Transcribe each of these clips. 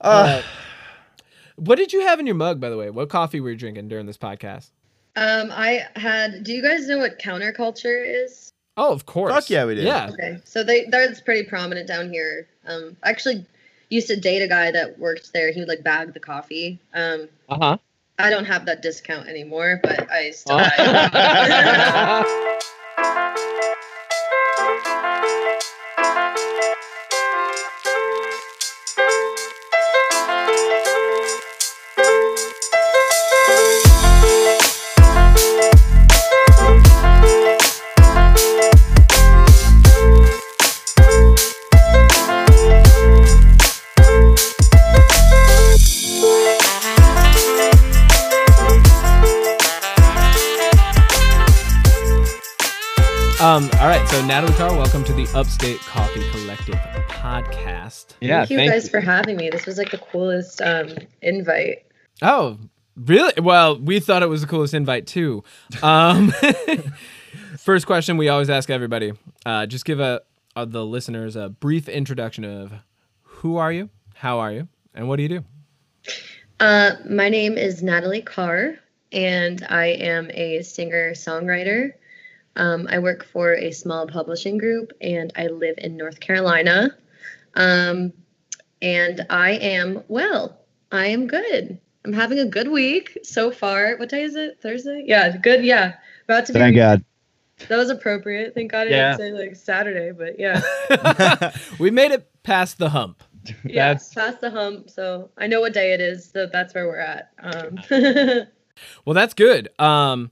Uh, what did you have in your mug, by the way? What coffee were you drinking during this podcast? Um, I had. Do you guys know what counterculture is? Oh, of course. Fuck yeah, we did. Yeah. Okay, so they that's pretty prominent down here. Um, I actually used to date a guy that worked there. He would like bag the coffee. Um, Uh huh. I don't have that discount anymore, but I still. Oh. Um, all right, so Natalie Carr, welcome to the Upstate Coffee Collective podcast. Yeah. thank you guys for having me. This was like the coolest um, invite. Oh, really? Well, we thought it was the coolest invite too. Um, first question we always ask everybody: uh, just give a, uh, the listeners a brief introduction of who are you, how are you, and what do you do? Uh, my name is Natalie Carr, and I am a singer songwriter. Um, I work for a small publishing group, and I live in North Carolina. Um, and I am well. I am good. I'm having a good week so far. What day is it? Thursday? Yeah, good. Yeah, about to be. Thank God. That was appropriate. Thank God I Yeah. didn't say like Saturday, but yeah, we made it past the hump. yeah, That's- past the hump. So I know what day it is. So that's where we're at. Um, Well, that's good. Um,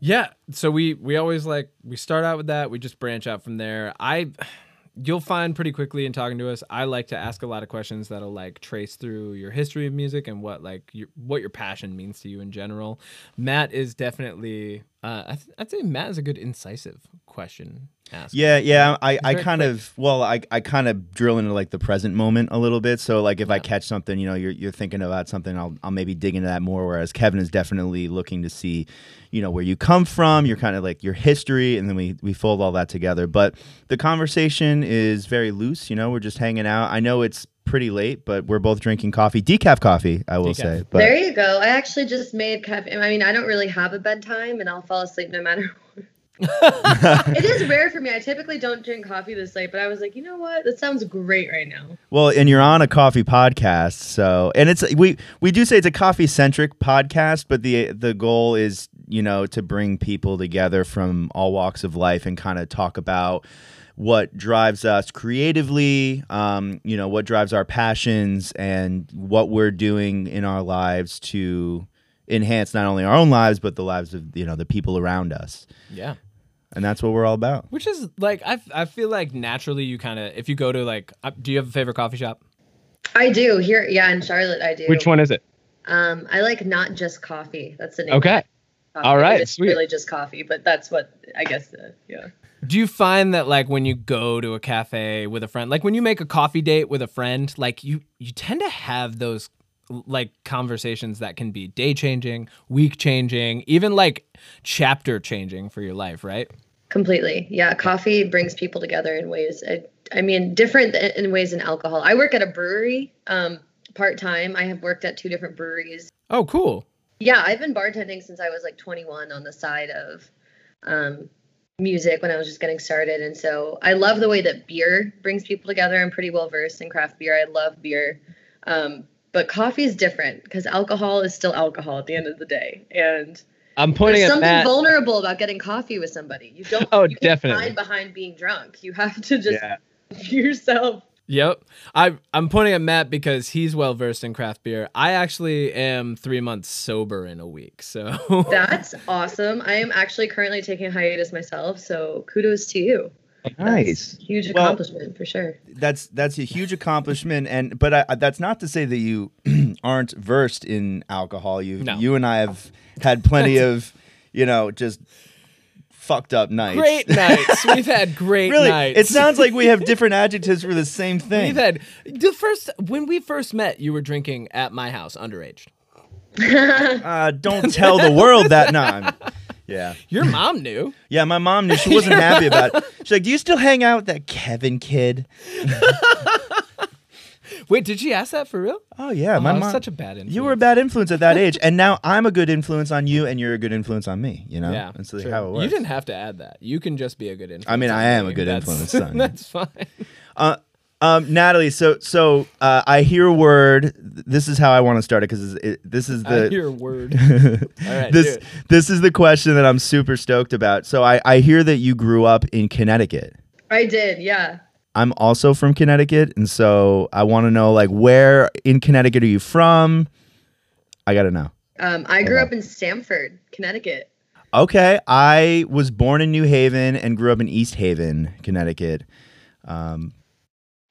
yeah. So we we always like we start out with that. We just branch out from there. I you'll find pretty quickly in talking to us. I like to ask a lot of questions that'll like trace through your history of music and what like your what your passion means to you in general. Matt is definitely. Uh, I I'd say Matt is a good incisive question asker. Yeah, yeah. I, I kind quick. of well, I, I kind of drill into like the present moment a little bit. So like if I catch something, you know, you're you're thinking about something, I'll I'll maybe dig into that more. Whereas Kevin is definitely looking to see, you know, where you come from, your kind of like your history, and then we we fold all that together. But the conversation is very loose. You know, we're just hanging out. I know it's pretty late, but we're both drinking coffee, decaf coffee, I will Decaf. say. But there you go. I actually just made caffeine. I mean, I don't really have a bedtime, and I'll fall asleep no matter. what. It is rare for me. I typically don't drink coffee this late, but I was like, you know what? That sounds great right now. Well, and you're on a coffee podcast, so and it's we we do say it's a coffee centric podcast, but the the goal is you know to bring people together from all walks of life and kind of talk about what drives us creatively, um, you know, what drives our passions and what we're doing in our lives to enhance not only our own lives but the lives of you know the people around us, Yeah. And that's what we're all about. Which is like I I feel like naturally you kind of if you go to like uh, do you have a favorite coffee shop? I do here. Yeah, in Charlotte, I do. Which one is it? Um, I like not just coffee. That's the name. Okay. Coffee. All right, It's sweet. really just coffee, but that's what I guess. Uh, yeah. Do you find that like when you go to a cafe with a friend, like when you make a coffee date with a friend, like you you tend to have those like conversations that can be day changing, week changing, even like chapter changing for your life, right? Completely. Yeah, coffee brings people together in ways. I, I mean, different in ways than alcohol. I work at a brewery um, part time. I have worked at two different breweries. Oh, cool. Yeah, I've been bartending since I was like 21 on the side of um, music when I was just getting started. And so I love the way that beer brings people together. I'm pretty well versed in craft beer. I love beer. Um, but coffee is different because alcohol is still alcohol at the end of the day. And I'm pointing there's at something Matt. vulnerable about getting coffee with somebody. You don't Oh, you definitely. hide behind being drunk. You have to just Yeah. yourself. Yep. I I'm pointing at Matt because he's well versed in craft beer. I actually am three months sober in a week, so That's awesome. I am actually currently taking a hiatus myself, so kudos to you. Nice. That's a huge Well- accomplishment for sure. that's that's a huge accomplishment and but I, that's not to say that you aren't versed in alcohol you No. you and i have had plenty of you know just fucked up nights great nights. We've had great really nights. it sounds like we have different adjectives for the same thing We've had the first when we first met. You were drinking at my house, underage. uh, don't tell the world that no I'm- yeah Your mom knew. yeah my mom knew she wasn't happy about it she's like do you still hang out with that kevin kid Wait, did she ask that for real? Oh yeah, Oh, my mom. such a bad influence. you were a bad influence at that age, and now I'm a good influence on you, and you're a good influence on me. You know, Yeah, that's how it works. You didn't have to add that. You can just be a good influence. I mean, I am me. a good That's- influence on you. That's fine. Uh, um, Natalie, so so uh, I hear a word. This is how I want to start it because it, this is I the hear a word. All right, this this is the question that I'm super stoked about. So I I hear that you grew up in Connecticut. I did, yeah. I'm also from Connecticut, and so I want to know like where in Connecticut are you from? I gotta know. Um, I grew Okay. up in Stamford, Connecticut. Okay, I was born in New Haven and grew up in East Haven, Connecticut. Um,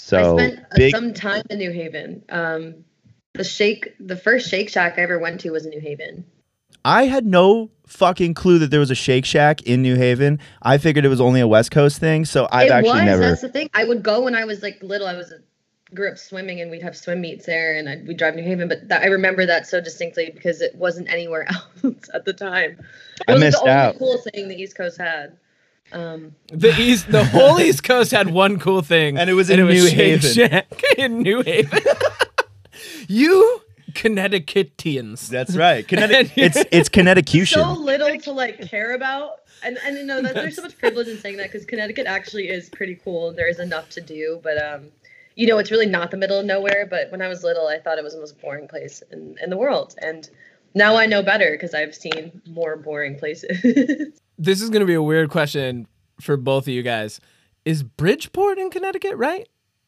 so I spent big. some time in New Haven. Um, the shake, the first Shake Shack I ever went to was in New Haven. I had no fucking clue that there was a Shake Shack in New Haven. I figured it was only a West Coast thing. So I've it actually was. never. That's the thing. I would go when I was like little. I was grew up swimming, and we'd have swim meets there, and I'd, we'd drive New Haven. But that, I remember that so distinctly because it wasn't anywhere else at the time. It I was missed the only out. cool thing the East Coast had. Um, The East, the whole East Coast had one cool thing, And it was in New Shake Haven. Shack in New Haven. you Connecticutians. That's right. Connecticut. It's it's Connecticution. so little to like care about. And and you know that there's so much privilege in saying that because Connecticut actually is pretty cool. There is enough to do, but um, you know it's really not the middle of nowhere. But when I was little, I thought it was the most boring place in in the world, and now I know better because I've seen more boring places. This is going to be a weird question for both of you guys. Is Bridgeport in Connecticut, right?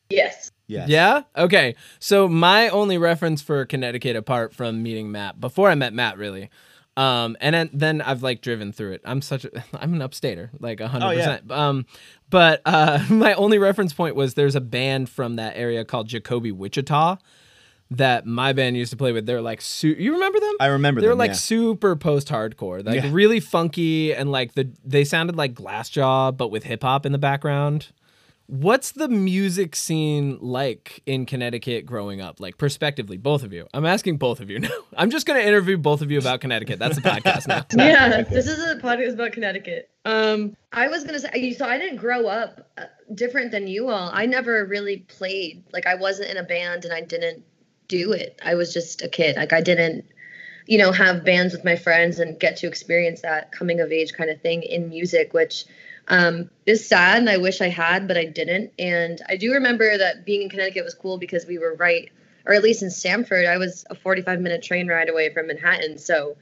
yes. yes. Yeah. Okay. So my only reference for Connecticut, apart from meeting Matt, before I met Matt, really, um, and then, then I've like driven through it. I'm such a, I'm an upstater, like a hundred Oh, yeah. percent. Um, but uh, my only reference point was there's a band from that area called Jacoby Wichita that my band used to play with. They're like, su- you remember them? I remember them. they were them, like yeah. super post-hardcore, like Yeah. really funky, and like the they sounded like Glassjaw, but with hip hop in the background. What's the music scene like in Connecticut growing up? Like prospectively, both of you. I'm asking both of you now. I'm just gonna interview both of you about Connecticut. That's the podcast now. Yeah, this is a podcast about Connecticut. Um, I was gonna say, so I didn't grow up uh, different than you all. I never really played. Like I wasn't in a band, and I didn't do it. I was just a kid. Like I didn't, you know, have bands with my friends and get to experience that coming of age kind of thing in music, which um, is sad. And I wish I had, but I didn't. And I do remember that being in Connecticut was cool because we were right, or at least in Stamford, I was a 45 minute train ride away from Manhattan. So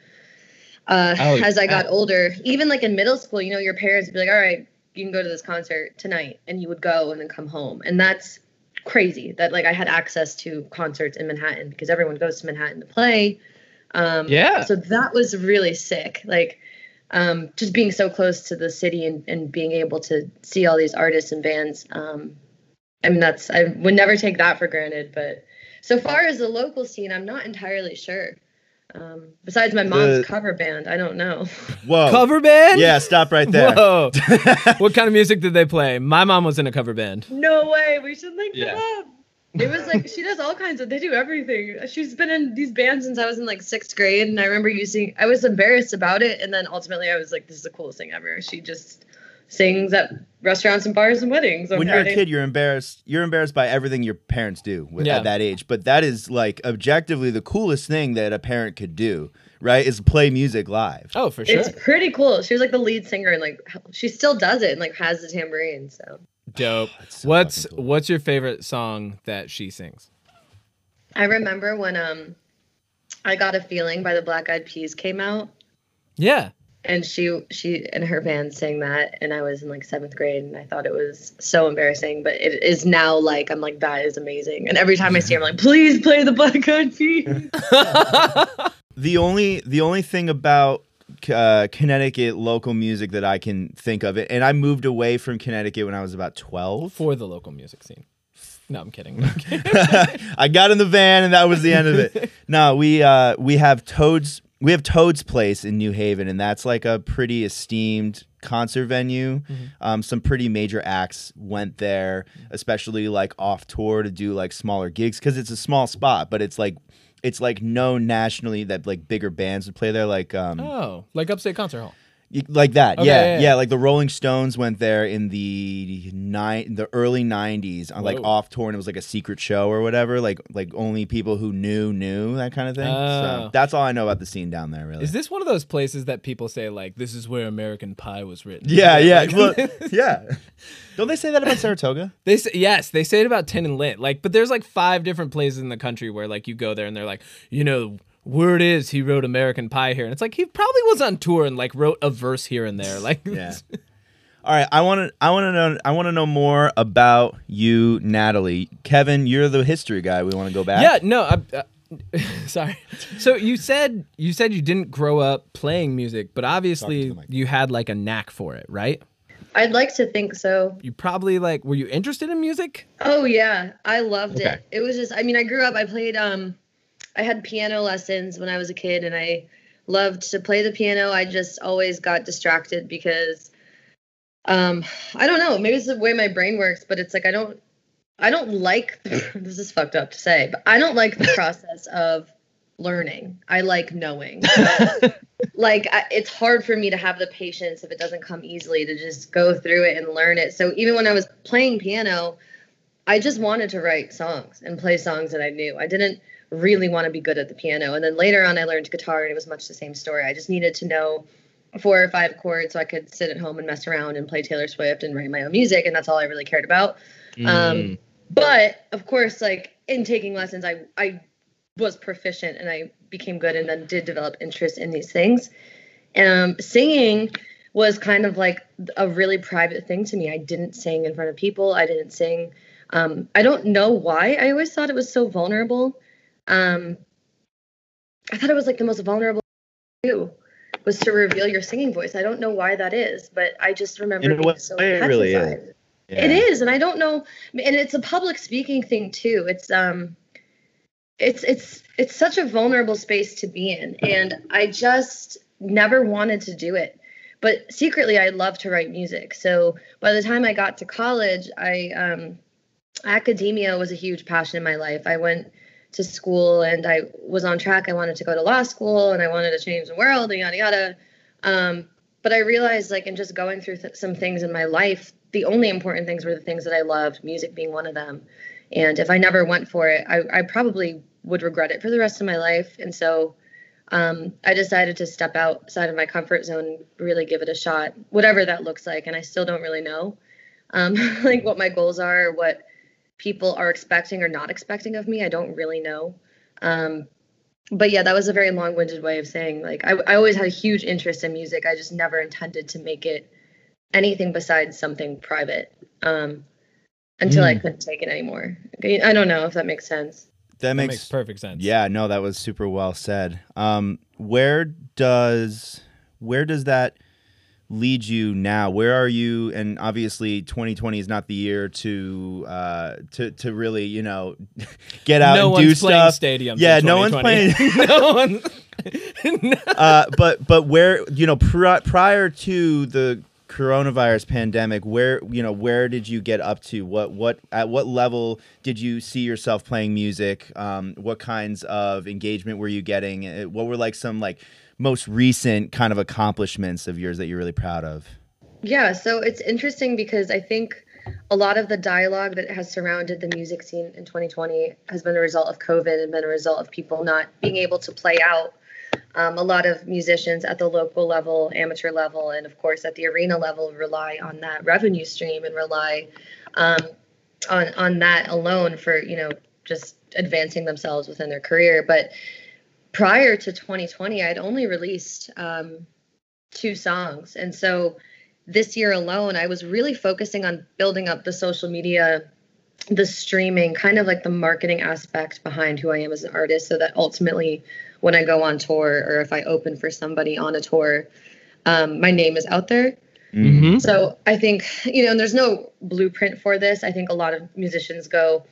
uh, Oh, as I got yeah. older, even like in middle school, you know, your parents would be like, all right, you can go to this concert tonight. And you would go and then come home. And that's crazy that like I had access to concerts in Manhattan because everyone goes to Manhattan to play. Um, Yeah. So that was really sick. Like, um, just being so close to the city and, and being able to see all these artists and bands. Um, I mean, that's, I would never take that for granted. But so far as the local scene, I'm not entirely sure. Um, besides my mom's The- cover band, I don't know. Whoa. Cover band? Yeah, stop right there. Whoa. what kind of music did they play? My mom was in a cover band. no way. We should link Yeah. them up. It was like she does all kinds of. They do everything. She's been in these bands since I was in like sixth grade, and I remember using. I was embarrassed about it, and then ultimately I was like, "This is the coolest thing ever." She just sings at restaurants and bars and weddings. on when you're a kid, you're embarrassed. You're embarrassed by everything your parents do with, Yeah. at that age. But that is like objectively the coolest thing that a parent could do, right? Is play music live. Oh, for sure. It's pretty cool. She was like the lead singer, and like she still does it, and like has the tambourine. So Dope. So What's cool. what's your favorite song that she sings? I remember when um, I got a feeling by the Black Eyed Peas came out. Yeah. And she she and her band sang that and i was in like seventh grade and i thought it was so embarrassing but it is now like i'm like that is amazing and every time i see her i'm like please play the black eyed peas The only the only thing about uh, Connecticut local music that I can think of it, and I moved away from Connecticut when I was about twelve. For the local music scene. No, I'm kidding. I'm kidding. I got in the van and that was the end of it. No, we uh, we have Toad's we have Toad's Place in New Haven, and that's like a pretty esteemed concert venue. Um, some pretty major acts went there, especially like off tour to do like smaller gigs because it's a small spot, but it's like it's like known nationally that like bigger bands would play there. Like um, oh, like Upstate Concert Hall. Like that, Okay, yeah, yeah, yeah, yeah. Like the Rolling Stones went there in the nine, the early '90s on uh, like off tour, and it was like a secret show or whatever. Like, like only people who knew knew that kind of thing. Oh. So that's all I know about the scene down there, really. Is this one of those places that people say like this is where American Pie was written? yeah, yeah, Like- well, yeah. Don't they say that about Saratoga? They say, yes, they say it about Tin and Lint. Like, but there's like five different places in the country where like you go there and they're like, you know, word is he wrote American Pie here, and it's like he probably was on tour and like wrote a verse here and there. Like, Yeah. All right, I want to I want to know I want to know more about you, Natalie. Kevin, you're the history guy. We want to go back. yeah, no, I. Uh, sorry. So you said you said you didn't grow up playing music, but obviously you had like a knack for it, right? I'd like to think so. You probably like were you interested in music? Oh yeah, I loved Okay. it. It was just I mean, I grew up I played um I had piano lessons when I was a kid and I loved to play the piano. I just always got distracted because um I don't know, maybe it's the way my brain works, but it's like I don't I don't like this is fucked up to say, but I don't like the process of learning. I like knowing. like I, it's hard for me to have the patience if it doesn't come easily to just go through it and learn it. So even when I was playing piano, I just wanted to write songs and play songs that I knew. I didn't really want to be good at the piano. And then later on, I learned guitar, and it was much the same story. I just needed to know four or five chords so I could sit at home and mess around and play Taylor Swift and write my own music, and that's all I really cared about. Mm. Um, but of course, like in taking lessons, I I was proficient and I became good, and then did develop interest in these things. Um, singing was kind of like a really private thing to me. I didn't sing in front of people. I didn't sing. Um, I don't know why. I always thought it was so vulnerable. Um, I thought it was like the most vulnerable thing to do was to reveal your singing voice. I don't know why that is, but I just remember In being so it really is. petrified. It is, and I don't know, and it's a public speaking thing too. It's um, it's it's it's such a vulnerable space to be in, and I just never wanted to do it. But secretly, I love to write music. So by the time I got to college, I um, academia was a huge passion in my life. I went to school and I was on track. I wanted to go to law school and I wanted to change the world and yada yada. Um, but I realized, like, in just going through th- some things in my life, the only important things were the things that I loved, music being one of them. And if I never went for it, I, I probably would regret it for the rest of my life. And so um, I decided to step outside of my comfort zone and really give it a shot, whatever that looks like. And I still don't really know, um, like, what my goals are, or what people are expecting or not expecting of me. I don't really know. Um, but yeah, that was a very long-winded way of saying like I, I always had a huge interest in music. I just never intended to make it anything besides something private um, until I couldn't take it anymore. I don't know if that makes sense. That That makes, makes perfect sense. Yeah, no, that was super well said. Um, where does where does that lead you now? Where are you? And obviously, 2020 is not the year to uh, to to really you know get out no and do stuff. stadiums. Yeah, no one's playing. no one. Uh, but but where you know pri- prior to the coronavirus pandemic where you know where did you get up to what what at what level did you see yourself playing music um, what kinds of engagement were you getting Uh, what were like some like most recent kind of accomplishments of yours that you're really proud of Yeah, so it's interesting because I think a lot of the dialogue that has surrounded the music scene in 2020 has been a result of COVID and been a result of people not being able to play out. Um, a lot of musicians at the local level, amateur level, and of course at the arena level rely on that revenue stream and rely um, on on that alone for you know just advancing themselves within their career. But prior to 2020, I'd only released um, two songs, and so this year alone, I was really focusing on building up the social media, the streaming, kind of like the marketing aspect behind who I am as an artist, so that ultimately, when I go on tour or if I open for somebody on a tour, um, my name is out there. Mm-hmm. So I think, you know, and there's no blueprint for this. I think a lot of musicians go,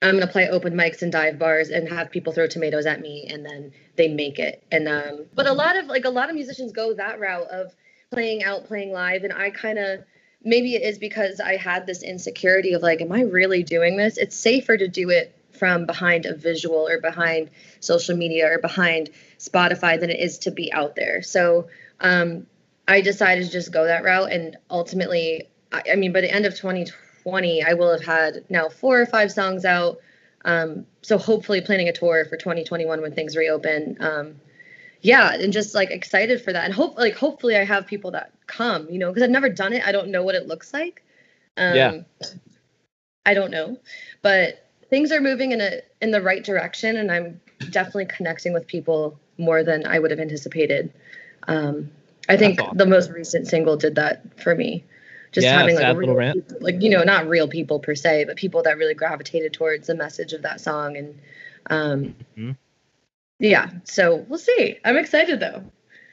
I'm going to play open mics and dive bars and have people throw tomatoes at me and then they make it. And, um, but a lot of, like, a lot of musicians go that route of playing out, playing live. And I kind of, maybe it is because I had this insecurity of like, am I really doing this? It's safer to do it from behind a visual or behind social media or behind Spotify than it is to be out there. So, um, I decided to just go that route. And ultimately, I, I mean, by the end of 2020, I will have had now four or five songs out. Um, so hopefully planning a tour for 2021 when things reopen. Um, yeah, and just like excited for that. And hope like hopefully I have people that come, you know, because I've never done it. I don't know what it looks like. Um, Yeah. I don't know, but things are moving in a in the right direction, and I'm definitely connecting with people more than I would have anticipated. Um, I think awesome. the most recent single did that for me. Just Yeah, having like Sad real Little Rant. people, like you know, not real people per se, but people that really gravitated towards the message of that song, and um, Mhm. yeah. So we'll see. I'm excited though.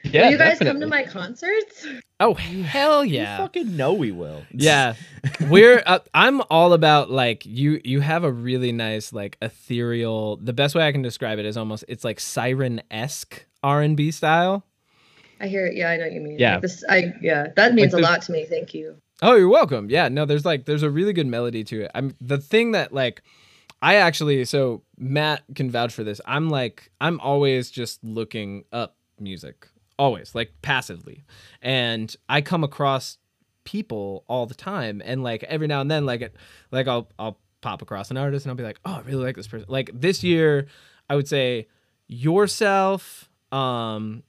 Yeah, Will you guys come to my concerts? Oh hell yeah You fucking know we will. Yeah, we're. Uh, I'm all about like you. You have a really nice like ethereal. The best way I can describe it is almost it's like siren esque R and B style. I hear it. Yeah, I know what you mean. Yeah. Like this, I yeah, that means a lot to me. Thank you. Oh, you're welcome. Yeah, no, there's like there's a really good melody to it. I'm the thing that like I actually so Matt can vouch for this. I'm like I'm always just looking up music. Always, like passively. And I come across people all the time and like every now and then like it like I'll I'll pop across an artist and I'll be like, "Oh, I really like this person." Like this year, I would say yourself um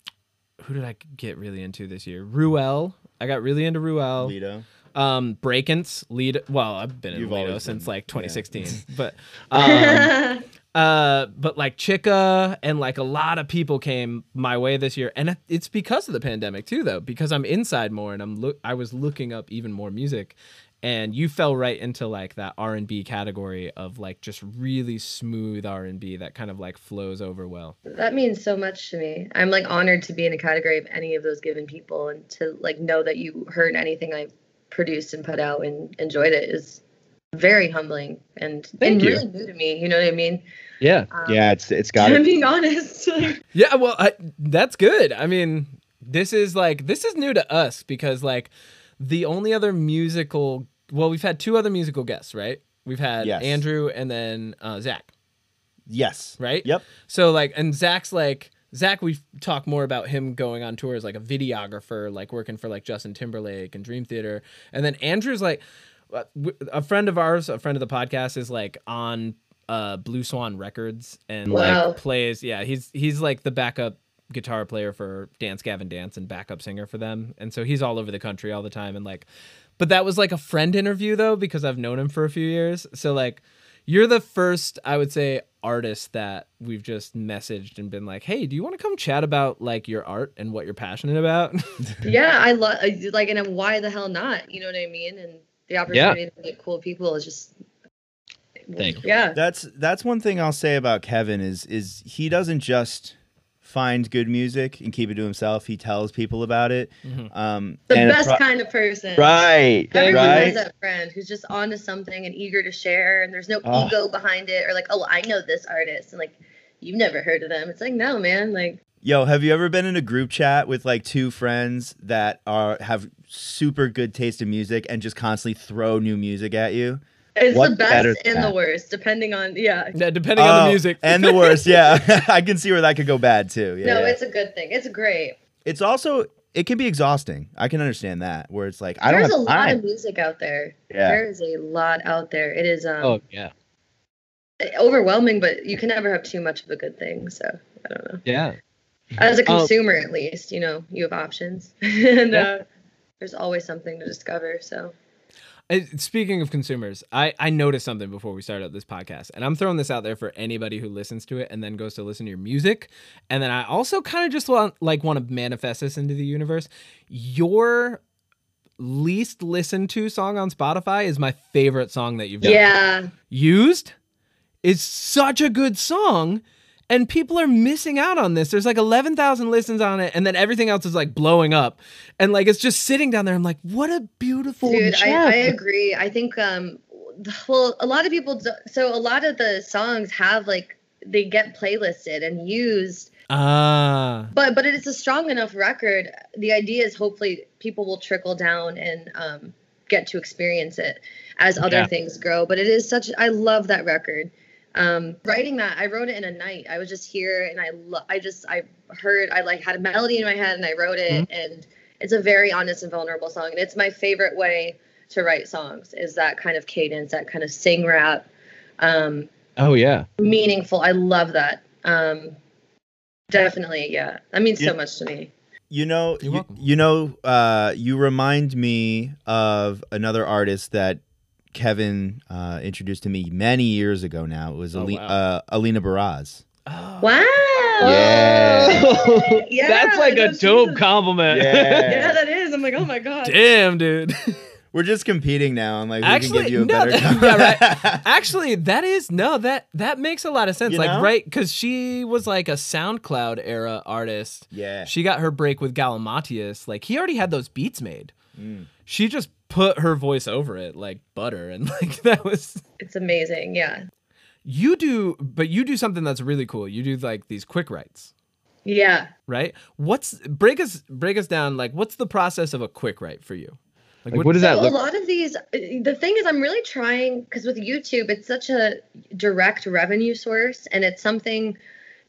who did I get really into this year? Ruel. I got really into Ruel Lido. Um breakins lead well i've been in You've lido since been- like yeah. 2016 but um uh but like chica and like a lot of people came my way this year and it's because of the pandemic too though because i'm inside more and i'm look i was looking up even more music and you fell right into like that r&b category of like just really smooth r&b that kind of like flows over well that means so much to me. I'm like honored to be in a category of any of those given people and to like know that you heard anything I produced and put out and enjoyed it is very humbling and, Thank and you. really new to me. You know what I mean? Yeah. Um, Yeah, it's it's got I'm being honest. Yeah, well, I, that's good. I mean, this is like this is new to us because like the only other musical. Well, we've had two other musical guests, right? We've had Yes. Andrew and then uh, Zach, Yes. right? Yep. So like, and Zach's like Zach. We've talked more about him going on tour as like a videographer, like working for like Justin Timberlake and Dream Theater, and then Andrew's like a friend of ours, a friend of the podcast, is like on uh Blue Swan Records and Wow. like plays. Yeah, he's he's like the backup guitar player for Dance Gavin Dance and backup singer for them, and so he's all over the country all the time. And like, but that was like a friend interview though because I've known him for a few years. So like, you're the first I would say artist that we've just messaged and been like, hey, do you want to come chat about like your art and what you're passionate about? yeah, I love like, and why the hell not? You know what I mean? And the opportunity to meet cool people is just. Thank you. Yeah. That's that's one thing I'll say about Kevin is is he doesn't just find good music and keep it to himself. He tells people about it. Mhm. Um, The and best pro- kind of person. right, Everyone right. has that friend who's just onto something and eager to share, and there's no Oh. ego behind it, or like, oh, I know this artist, and like, you've never heard of them. It's like, no, man, like, Yo, have you ever been in a group chat with like two friends that are have super good taste in music and just constantly throw new music at you? It's What's the best better than and the worst, depending on, yeah. yeah, depending on Oh, the music and the worst. Yeah, I can see where that could go bad too. Yeah, no, yeah. it's a good thing. It's great. it's also it can be exhausting. I can understand that where it's like I don't There's a lot time. of music out there. Yeah. There is a lot out there. It is um Oh yeah. overwhelming, but you can never have too much of a good thing. So I don't know. Yeah. As a Oh. consumer, at least, you know, you have options, and Yeah. uh, there's always something to discover. So Speaking of consumers, I, I noticed something before we started this podcast, and I'm throwing this out there for anybody who listens to it and then goes to listen to your music. And then I also kind of just want like want to manifest this into the universe. Your least listened to song on Spotify is my favorite song that you've done. yeah, Used is such a good song. And people are missing out on this. There's like 11,000 listens on it, and then everything else is like blowing up. And like it's just sitting down there. I'm like, what a beautiful dude, I. I agree. I think um, well, a lot of people. Do, so a lot of the songs have like they get playlisted and used Ah, but but it is a strong enough record the idea is hopefully people will trickle down and um, get to experience it as other Yeah. things grow but it is such i love that record um, writing that i wrote it in a night i was just here and i lo- i just i heard i like had a melody in my head and i wrote it and it's a very honest and vulnerable song, and it's my favorite way to write songs. Is that kind of cadence, that kind of sing rap. Um, oh yeah, meaningful. I love that. Um, definitely, yeah. That means yeah. so much to me. You know, you, you, know, uh, you remind me of another artist that Kevin uh, introduced to me many years ago. Now it was oh, wow. uh, Alina Baraz. Oh. Wow. Yeah. yeah. That's like a dope compliment. Yeah. yeah, that is. I'm like, oh my god. Damn, dude. We're just competing now. I'm like, who Actually, can give you a no, better that, yeah, right. Actually, that is no that that makes a lot of sense. You like, know? right? Because she was like a SoundCloud era artist. Yeah. She got her break with Galimatias. Like, he already had those beats made. Mm. She just put her voice over it like butter, and like that was. It's amazing. Yeah. You do, but you do something that's really cool. You do like these quick writes. Yeah. Right. What's break us break us down? Like, what's the process of a quick write for you? Like, like what, does so that look? A lot of these, uh, the thing is, I'm really trying because with YouTube, it's such a direct revenue source, and it's something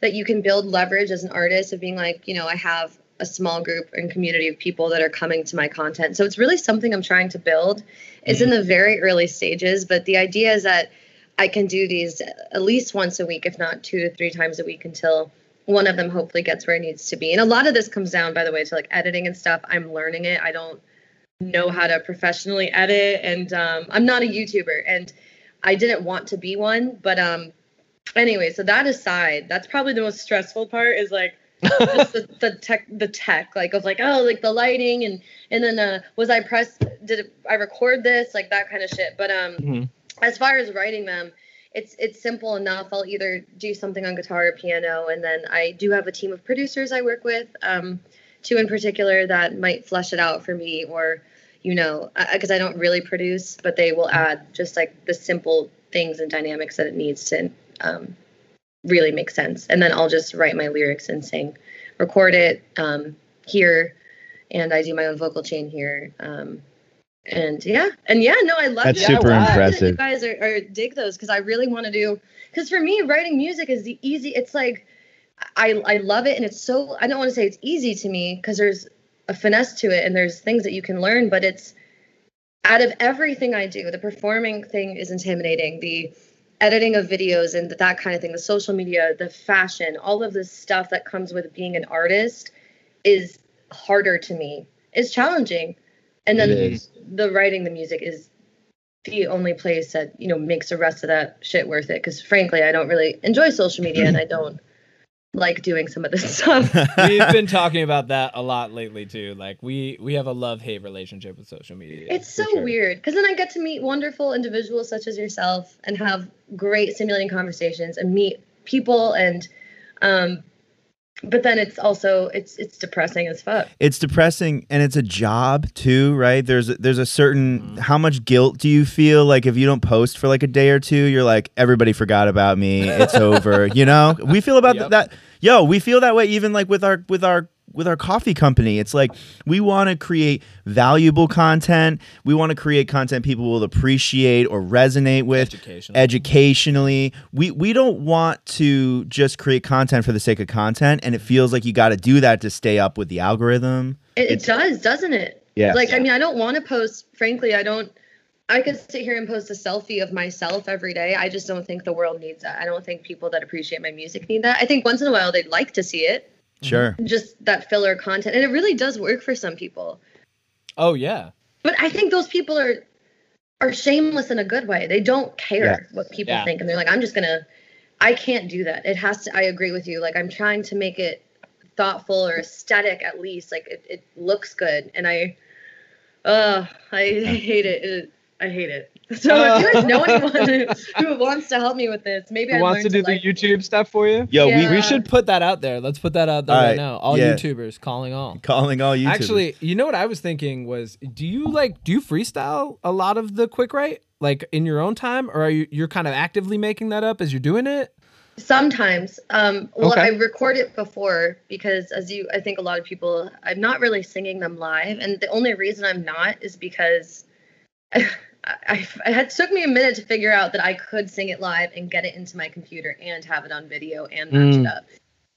that you can build leverage as an artist of being like, you know, I have a small group and community of people that are coming to my content. So it's really something I'm trying to build. It's mm-hmm. in the very early stages, but the idea is that I can do these at least once a week, if not two to three times a week until one of them hopefully gets where it needs to be. And a lot of this comes down, by the way, to like editing and stuff. I'm learning it. I don't know how to professionally edit and um, i'm not a youtuber and i didn't want to be one but um anyway so that aside that's probably the most stressful part is like just the, the tech the tech like of like oh like the lighting and and then uh was i press did it, i record this? Like that kind of shit. But um mm-hmm. as far as writing them it's it's simple enough. I'll either do something on guitar or piano and then i do have a team of producers i work with um two in particular that might flesh it out for me or you know because I, I, don't really produce but they will add just like the simple things and dynamics that it needs to um, really make sense. And then i'll just write my lyrics and sing. Record it um, here and i do my own vocal chain here um, and yeah and yeah no i love it. that's super impressive. You guys are, are dig those because i really want to do because for me writing music is the easy it's like I, I love it and it's so I don't want to say it's easy to me because there's a finesse to it and there's things that you can learn but it's out of everything I do the performing thing is intimidating. The editing of videos and that kind of thing the social media the fashion all of this stuff that comes with being an artist is harder to me. It's challenging. And then the writing the music is the only place that you know makes the rest of that shit worth it. Because frankly i don't really enjoy social media and i don't like doing some of this stuff. We've been talking about that a lot lately too. Like we we have a love hate relationship with social media. It's so sure. weird because then I get to meet wonderful individuals such as yourself and have great stimulating conversations and meet people and um but then it's also it's it's depressing as fuck. It's depressing and it's a job too, right? There's there's a certain mm-hmm. how much guilt do you feel like if you don't post for like a day or two, you're like everybody forgot about me, it's over, you know? We feel about yep. that yo, we feel that way even like with our with our with our coffee company. It's like we want to create valuable content. We want to create content people will appreciate or resonate with educationally. educationally. We we don't want to just create content for the sake of content and it feels like you got to do that to stay up with the algorithm. It, it does, doesn't it? Yeah. Like I mean, I don't want to post frankly, I don't I could sit here and post a selfie of myself every day. I just don't think the world needs that. I don't think people that appreciate my music need that. I think once in a while they'd like to see it Sure. Just that filler content. And it really does work for some people. Oh yeah. But I think those people are are shameless in a good way. They don't care yeah. what people yeah. think and they're like I'm just going to I can't do that. It has to I agree with you. Like I'm trying to make it thoughtful or aesthetic at least. Like it, it looks good and I uh I hate it. it I hate it. So uh, if you guys know anyone who, wants to help me with this, maybe who wants to do to the like YouTube stuff for you. Yo, yeah. we, we should put that out there. Let's put that out there right, right now. All yeah. YouTubers calling all. Calling all YouTubers. Actually, you know what I was thinking was, do you like do you freestyle a lot of the quick write like in your own time, or are you you're kind of actively making that up as you're doing it? Sometimes. Um, well, okay. I record it before because, as you, I think a lot of people, I'm not really singing them live, and the only reason I'm not is because. I, I had took me a minute to figure out that I could sing it live and get it into my computer and have it on video and match mm. it up.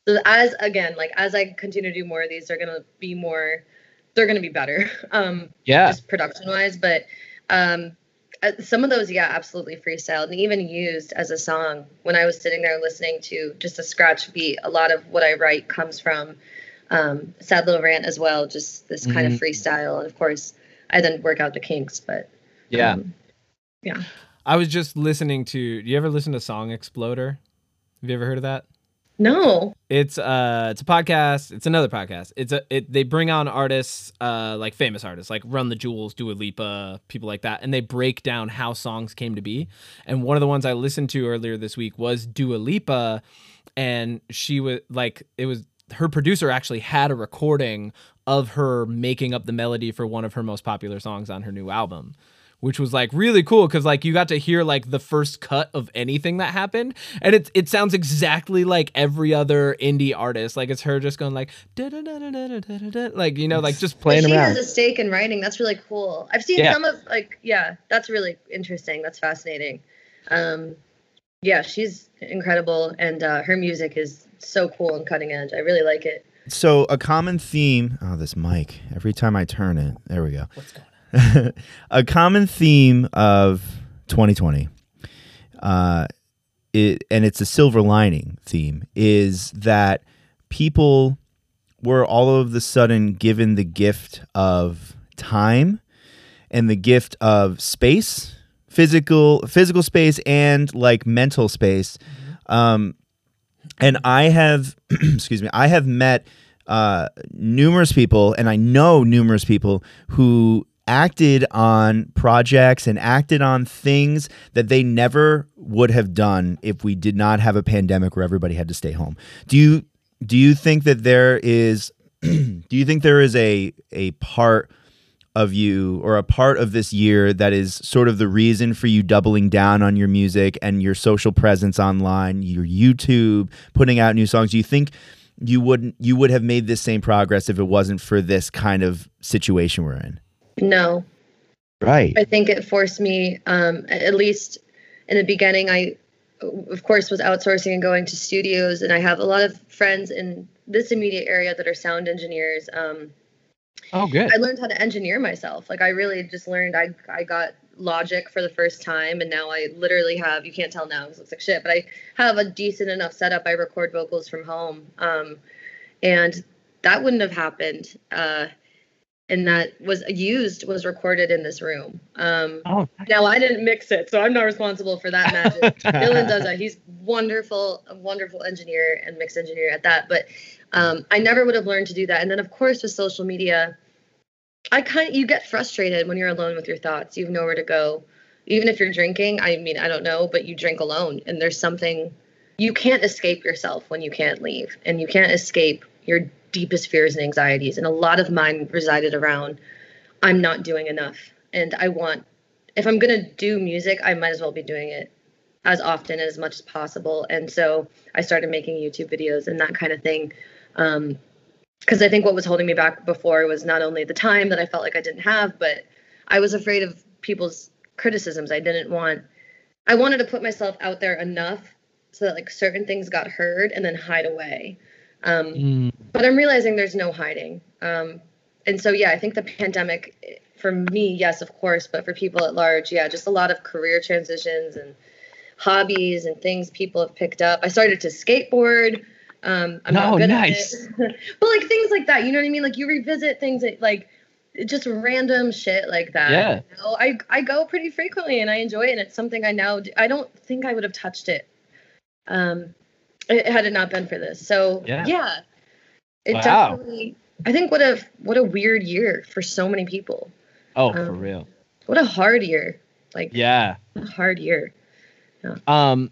So as again, like as I continue to do more of these, they're gonna be more they're gonna be better. Um, Yeah. just production wise, but um, uh, some of those, yeah, absolutely freestyled and even used as a song. When I was sitting there listening to just a scratch beat, a lot of what I write comes from um, Sad Little Rant as well, just this kind Mhm. of freestyle. And of course, I then work out the kinks, but Yeah. um, yeah. I was just listening to. Do you ever listen to Song Exploder? Have you ever heard of that? No, It's uh it's a podcast. It's another podcast. It's a it they bring on artists uh like famous artists like Run the Jewels, Dua Lipa, people like that and they break down how songs came to be. And one of the ones I listened to earlier this week was Dua Lipa and she was like it was her producer actually had a recording of her making up the melody for one of her most popular songs on her new album which was like really cool because like you got to hear like the first cut of anything that happened and it it sounds exactly like every other indie artist like it's her just going like da-da-da-da-da-da-da-da, like you know like just Playing she around. She has a stake in writing. That's really cool. I've seen Yeah. some of like yeah, that's really interesting. That's fascinating. Um, yeah, she's incredible, and uh, her music is so cool and cutting edge. I really like it. So a common theme. Oh, this mic. Every time I turn it, there we go. What's going on? a common theme of 2020, uh, it, and it's a silver lining theme, is that people were all of the sudden given the gift of time and the gift of space, physical physical space, and like mental space. Um, and I have, excuse me, I have met uh, numerous people, and I know numerous people who acted on projects and acted on things that they never would have done if we did not have a pandemic where everybody had to stay home. Do you do you think that there is do you think there is a a part of you or a part of this year that is sort of the reason for you doubling down on your music and your social presence online, your YouTube, putting out new songs? Do you think you wouldn't you would have made this same progress if it wasn't for this kind of situation we're in? No, Right. I think it forced me, um, at least in the beginning, I, of course, was outsourcing and going to studios. And I have a lot of friends in this immediate area that are sound engineers. Um, Oh, good. I learned how to engineer myself. Like I really just learned. I I got Logic for the first time, and now I literally have. You can't tell now because it looks like shit, but I have a decent enough setup. I record vocals from home, um, and that wouldn't have happened. Uh, and that was used was recorded in this room. Um, Oh, now I didn't mix it, so I'm not responsible for that magic. Dylan does that. He's wonderful, a wonderful engineer and mix engineer at that. But um, I never would have learned to do that. And then of course with social media, I kind of you get frustrated when you're alone with your thoughts. You have nowhere to go. Even if you're drinking, I mean, I don't know, but you drink alone, and there's something you can't escape yourself when you can't leave, and you can't escape your deepest fears and anxieties. And a lot of mine resided around I'm not doing enough, and I want if I'm gonna do music, I might as well be doing it as often as much as possible. And so I started making YouTube videos and that kind of thing. Um, because I think what was holding me back before was not only the time that I felt like I didn't have, but I was afraid of people's criticisms. I didn't want, I wanted to put myself out there enough so that like certain things got heard and then hide away. Um, Mm, but I'm realizing there's no hiding. Um, and so, yeah, I think the pandemic, for me, yes, of course, but for people at large, yeah, just a lot of career transitions and hobbies and things people have picked up. I started to skateboard. Um, I'm not Oh, good nice. at it. but like things like that, you know what I mean? Like you revisit things that like just random shit like that. Yeah. You know? I I go pretty frequently and I enjoy it, and it's something I now. Do. I don't think I would have touched it, um, it, had it not been for this. So Yeah. it Wow. definitely. I think what a what a weird year for so many people. oh, for Um, real. What a hard year. Like Yeah. a hard year. Um.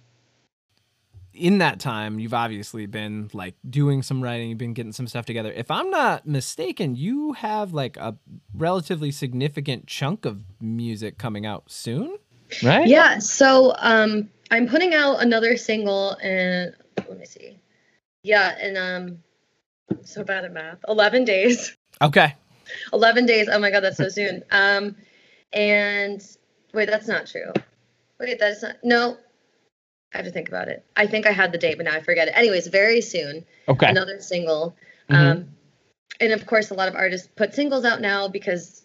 in that time, you've obviously been like doing some writing, you've been getting some stuff together. If I'm not mistaken, you have like a relatively significant chunk of music coming out soon. Right. Yeah. So um, I'm putting out another single and let me see. Yeah, and um, so bad at math. Eleven days. Okay. 11 days. Oh my god, that's so soon. Um, and wait, that's not true. Wait, that's not. No, I have to think about it. I think I had the date, but now I forget it. Anyways, very soon, Okay. another single. Mhm. Um, and of course, a lot of artists put singles out now because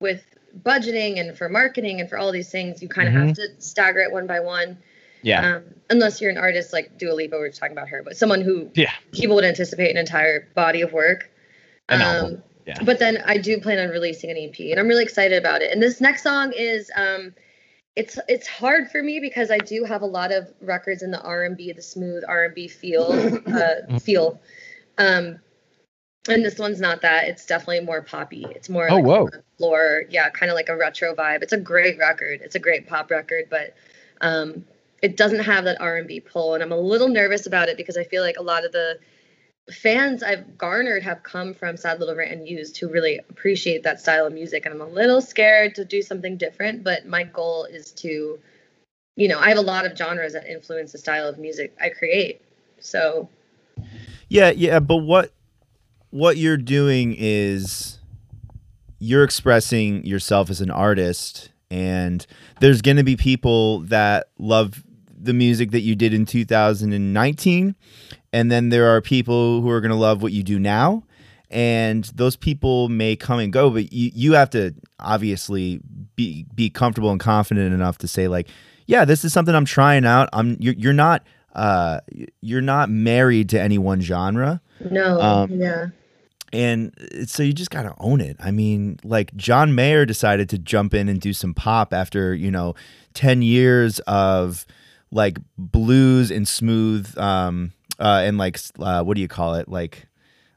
with budgeting and for marketing and for all these things, you kind of have to stagger it one by one. Yeah. Um, unless you're an artist like Dua Lipa, we are talking about her, but someone who yeah. people would anticipate an entire body of work. An Um, album. Yeah. But then I do plan on releasing an EP, and I'm really excited about it. And this next song is, um, it's it's hard for me because I do have a lot of records in the R&B, the smooth R&B feel uh, feel. Um, and this one's not that. It's definitely more poppy. It's more Oh, like whoa. on floor, yeah, kind of like a retro vibe. It's a great record. It's a great pop record, but um, it doesn't have that R&B pull, and I'm a little nervous about it because I feel like a lot of the fans I've garnered have come from Sad Little Rant and Used who really appreciate that style of music, and I'm a little scared to do something different. But my goal is to, you know, I have a lot of genres that influence the style of music I create. So Yeah, yeah, but what what you're doing is you're expressing yourself as an artist and there's going to be people that love the music that you did in 2019 and then there are people who are going to love what you do now. And those people may come and go but you you have to obviously be be comfortable and confident enough to say like yeah this is something I'm trying out. I'm you're, you're not uh you're not married to any one genre. No, Um, yeah, and so you just got to own it. I mean, like John Mayer decided to jump in and do some pop after, you know, 10 years of like blues and smooth um uh and like uh what do you call it? Like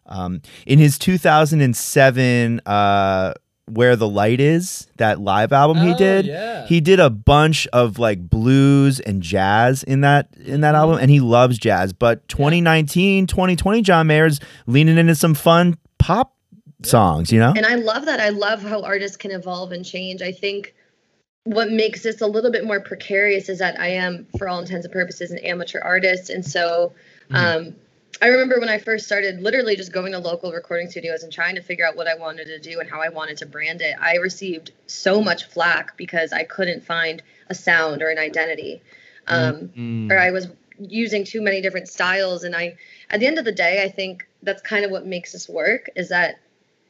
um in his 2007 uh where the light is that live album he Oh, did yeah. he did a bunch of like blues and jazz in that in that album and he loves jazz but 2019 2020 john mayer's leaning into some fun pop songs you know and I love that. I love how artists can evolve and change. I think what makes this a little bit more precarious is that I am, for all intents and purposes, an amateur artist, and so um, I remember when I first started, literally just going to local recording studios and trying to figure out what I wanted to do and how I wanted to brand it. I received so much flack because I couldn't find a sound or an identity, um, Mm. or I was using too many different styles. And I, at the end of the day, I think that's kind of what makes this work is that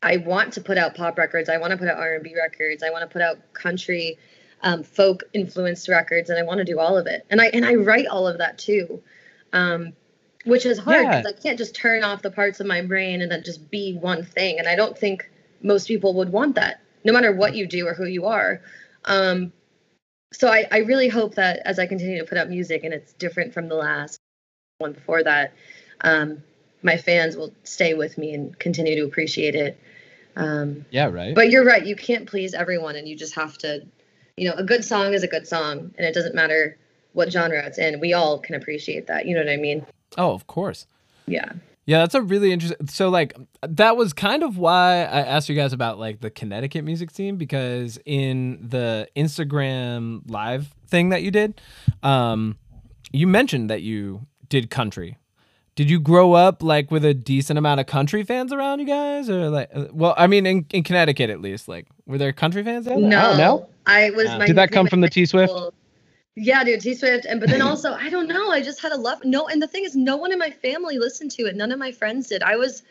I want to put out pop records. I want to put out R&B records. I want to put out country, um, folk influenced records, and I want to do all of it. And I and I write all of that too, um, which is hard Yeah. because I can't just turn off the parts of my brain and then just be one thing. And I don't think most people would want that, no matter what you do or who you are. Um, so I, I really hope that as I continue to put out music and it's different from the last one before that, um, my fans will stay with me and continue to appreciate it. Um, Yeah, right. but you're right, you can't please everyone, and you just have to, you know, a good song is a good song, and it doesn't matter what genre it's in. We all can appreciate that. You know what I mean? Oh, of course. Yeah. Yeah, that's a really interesting. So, like, that was kind of why I asked you guys about like the Connecticut music scene because in the Instagram live thing that you did, um, you mentioned that you did country. Did you grow up like with a decent amount of country fans around you guys, or like, uh, well, I mean, in, in Connecticut at least, like, were there country fans there? No, Oh, no? I was. Uh, my Did that come from the T Swift? Yeah, dude, T Swift, and but then also I don't know. I just had a love. No, and the thing is, no one in my family listened to it. None of my friends did. I was.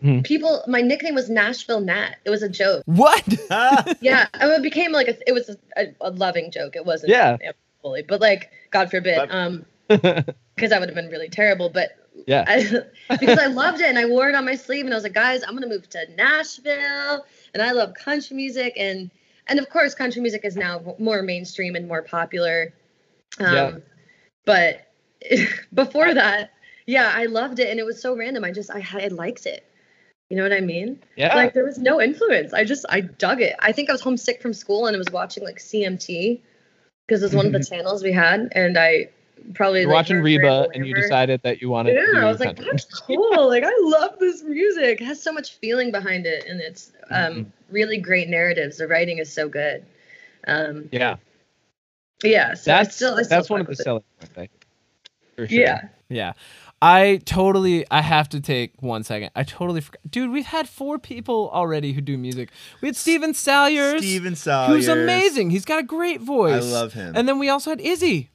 Hmm. People, my nickname was Nashville Nat. It was a joke. What? Yeah, and it became like a. It was a, a loving joke. It wasn't. Yeah. Fully, but like, God forbid, um, because that would have been really terrible. But yeah. I, because I loved it and I wore it on my sleeve and I was like, guys, I'm gonna move to Nashville and I love country music and and of course country music is now more mainstream and more popular. Um, Yeah. But before that, yeah, I loved it and it was so random. I just I, I liked it. You know what I mean? Yeah. Like there was no influence. I just I dug it. I think I was homesick from school and I was watching like CMT because it was one of the channels we had and I probably You're like, watching Reba and you decided that you wanted to Yeah, do I was like, country. that's cool. Like, I love this music. It has so much feeling behind it, and it's um, Mm-hmm. really great narratives. The writing is so good. Um, Yeah. yeah, so I That's still, I still that's one of the selling points, I think. For sure. Yeah, Yeah. I totally I have to take one second. I totally forgot. Dude, we've had four people already who do music. We had Steven Salyers. Steven Who's amazing. He's got a great voice. I love him. And then we also had Izzy.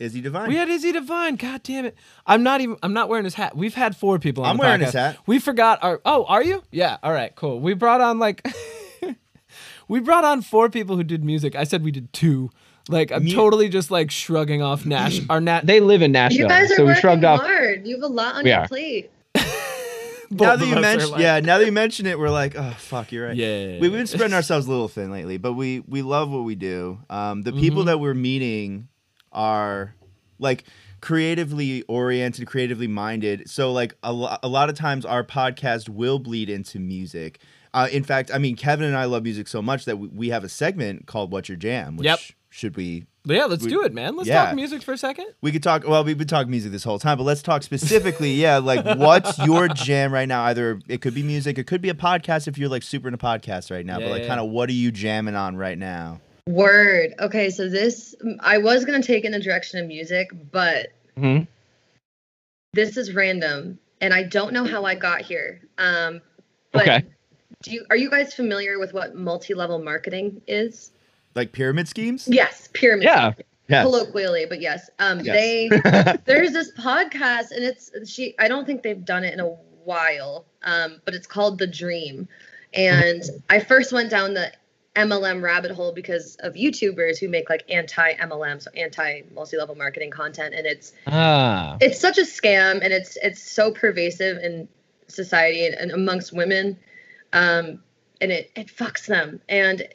Izzy Divine. We had Izzy Divine. God damn it! I'm not even. I'm not wearing his hat. We've had four people. On I'm the wearing podcast. his hat. We forgot our. Oh, are you? Yeah. All right. Cool. We brought on like. we brought on four people who did music. I said we did two. Like I'm Me- totally just like shrugging off Nash. Our Nat. They live in Nashville, You guys are so we working shrugged off. hard. You have a lot on We your are. plate. now that you us mention, like- yeah, now that you mention it, we're like, oh fuck, you're right. Yeah. we, we've been spreading ourselves a little thin lately, but we we love what we do. Um, the people Mhm. that we're meeting are like creatively oriented, creatively minded. So like a, lo- a lot of times our podcast will bleed into music. Uh, in fact, I mean, Kevin and I love music so much that we, we have a segment called "What's Your Jam," which Yep. should we yeah, let's We- do it, man. Let's yeah. talk music for a second. we could talk. Well, we've been talking music this whole time, but let's talk specifically. yeah, like what's your jam right now? Either it could be music, it could be a podcast if you're like super into podcasts right now. Yeah, but like, yeah. kind of, what are you jamming on right now? Word. Okay, so this I was gonna take in the direction of music, but Mhm. this is random, and I don't know how I got here. Um, but Okay. Do you are you guys familiar with what multi-level marketing is? Like pyramid schemes? Yes, pyramid. Yeah. Yes. Colloquially, but yes. Um, Yes. they there's this podcast, and it's she. I don't think they've done it in a while, um, but it's called The Dream. And I first went down the MLM rabbit hole because of YouTubers who make like anti MLM, so anti multi-level marketing content, and it's Ah. it's such a scam, and it's it's so pervasive in society and, and amongst women, um, and it it fucks them, and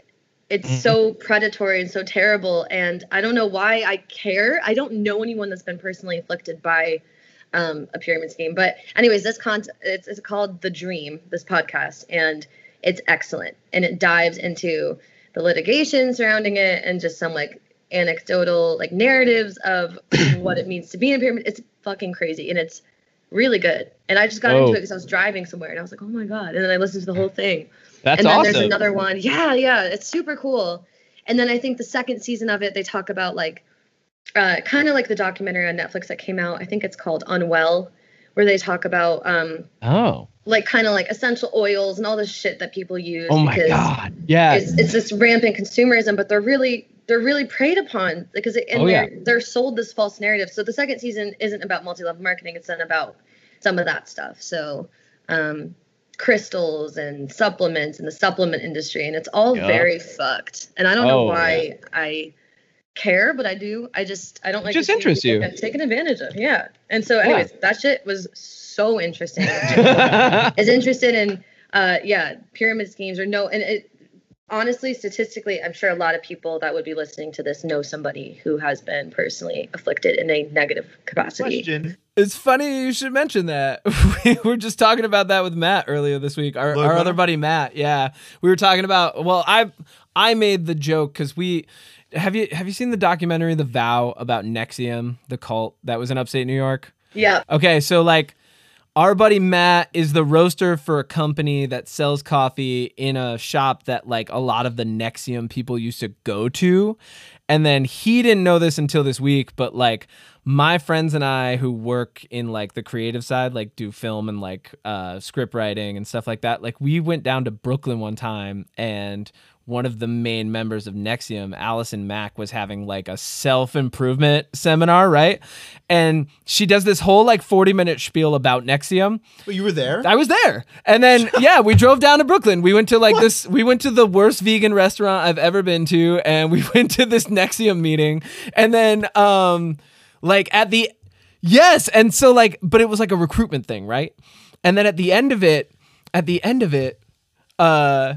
it's Mhm. so predatory and so terrible, and I don't know why I care. I don't know anyone that's been personally afflicted by um, a pyramid scheme, but anyways, this con it's, it's called The Dream, this podcast, and it's excellent, and it dives into the litigation surrounding it and just some like anecdotal like narratives of what it means to be in a pyramid. It's fucking crazy and it's really good. And I just got into it because I was driving somewhere and I was like, oh my god. And then I listened to the whole thing. That's and then awesome. there's another one. Yeah, yeah, it's super cool. And then I think the second season of it, they talk about like uh, kind of like the documentary on Netflix that came out. I think it's called Unwell, where they talk about um, oh. Like kind of like essential oils and all the shit that people use. Oh my God. Yeah. it's, it's this rampant consumerism, but they're really they're really preyed upon because it, and Oh, they're they're sold this false narrative. So the second season isn't about multi-level marketing; it's then about some of that stuff. So um, crystals and supplements and the supplement industry, and it's all Yeah. very fucked. And I don't know Oh, why I care, but I do. I just I don't like just to see interests you. get taken advantage of. Yeah. And so, anyways, that shit was so interesting. is interested in uh yeah pyramid schemes or no and it honestly statistically i'm sure a lot of people that would be listening to this know somebody who has been personally afflicted in a negative capacity Question. It's funny you should mention that. we were just talking about that with Matt earlier this week. Our, our other buddy Matt. Yeah, we were talking about. Well, I I made the joke because we have you have you seen the documentary The Vow about NXIVM, the cult that was in upstate New York? yeah Okay, so like our buddy Matt is the roaster for a company that sells coffee in a shop that like a lot of the NXIVM people used to go to. And then he didn't know this until this week, but like my friends and I who work in like the creative side, like do film and like uh script writing and stuff like that, like we went down to Brooklyn one time and one of the main members of NXIVM, Allison Mack, was having like a self improvement seminar, right? And she does this whole like 40 minute spiel about NXIVM. But you were there. I was there. And then, yeah, we drove down to Brooklyn. We went to like this, we went to the worst vegan restaurant I've ever been to. And we went to this NXIVM meeting. And then, um, like at the, yes. And so, like, but it was like a recruitment thing, right? And then at the end of it, at the end of it, uh,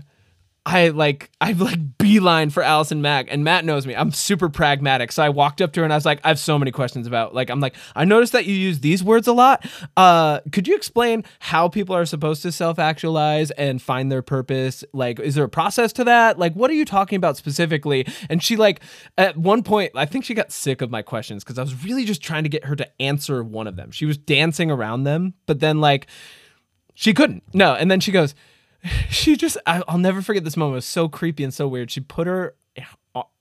I like I've like beeline for Allison Mack and Matt knows me. I'm super pragmatic. So I walked up to her and I was like, I have so many questions about like I'm like, I noticed that you use these words a lot. Uh could you explain how people are supposed to self-actualize and find their purpose? Like, is there a process to that? Like, what are you talking about specifically? And she like at one point, I think she got sick of my questions because I was really just trying to get her to answer one of them. She was dancing around them, but then like she couldn't. No. And then she goes, she just, I, I'll never forget this moment. It was so creepy and so weird. She put her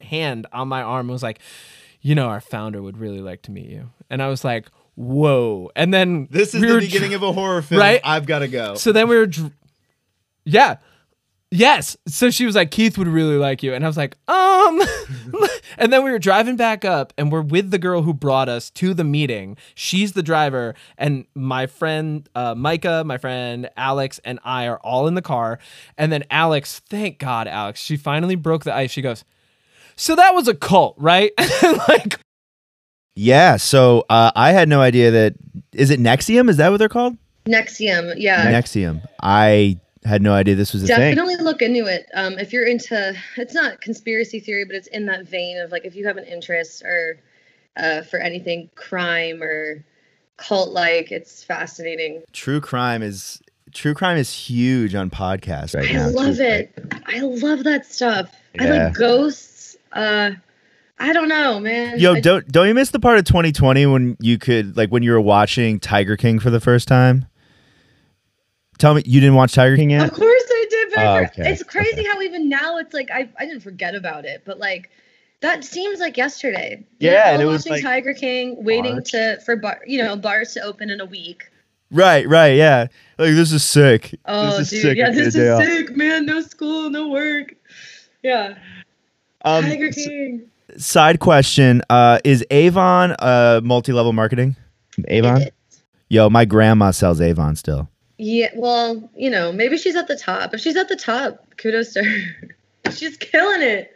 hand on my arm and was like, you know, our founder would really like to meet you. And I was like, whoa. And then This is we the beginning dr- of a horror film. Right? I've got to go. So then we were, dr- yeah. Yes. So she was like, Keith would really like you. And I was like, um. and then we were driving back up and we're with the girl who brought us to the meeting. She's the driver. And my friend uh, Micah, my friend Alex, and I are all in the car. And then Alex, thank God, Alex, she finally broke the ice. She goes, So that was a cult, right? like, Yeah. So uh, I had no idea that. Is it NXIVM? Is that what they're called? NXIVM, yeah. NXIVM. I had no idea this was a thing. Definitely look into it. Um, if you're into, it's not conspiracy theory, but it's in that vein of like if you have an interest or uh, for anything crime or cult like, it's fascinating. True crime is true crime is huge on podcasts right I now. love True- it. I love that stuff. I like ghosts. Uh, I don't know, man. Yo, I- don't don't you miss the part of 2020 when you could like when you were watching Tiger King for the first time? Tell me you didn't watch Tiger King yet? Of course I did, but Oh, okay, it's crazy how even now it's like I, I didn't forget about it, but like that seems like yesterday. We were Yeah, all and it was, watching like, Tiger King, waiting March. to for bar, you know, bars to open in a week. Right, right, yeah. Like this is sick. Oh, is dude, sick. yeah, this a day is off. sick, man. No school, no work. Yeah, Um, Tiger s- King. side question: uh, Is Avon uh, multi-level marketing? Avon. It is. Yo, my grandma sells Avon still. Yeah, well, you know, maybe she's at the top. If she's at the top, kudos to her. she's killing it.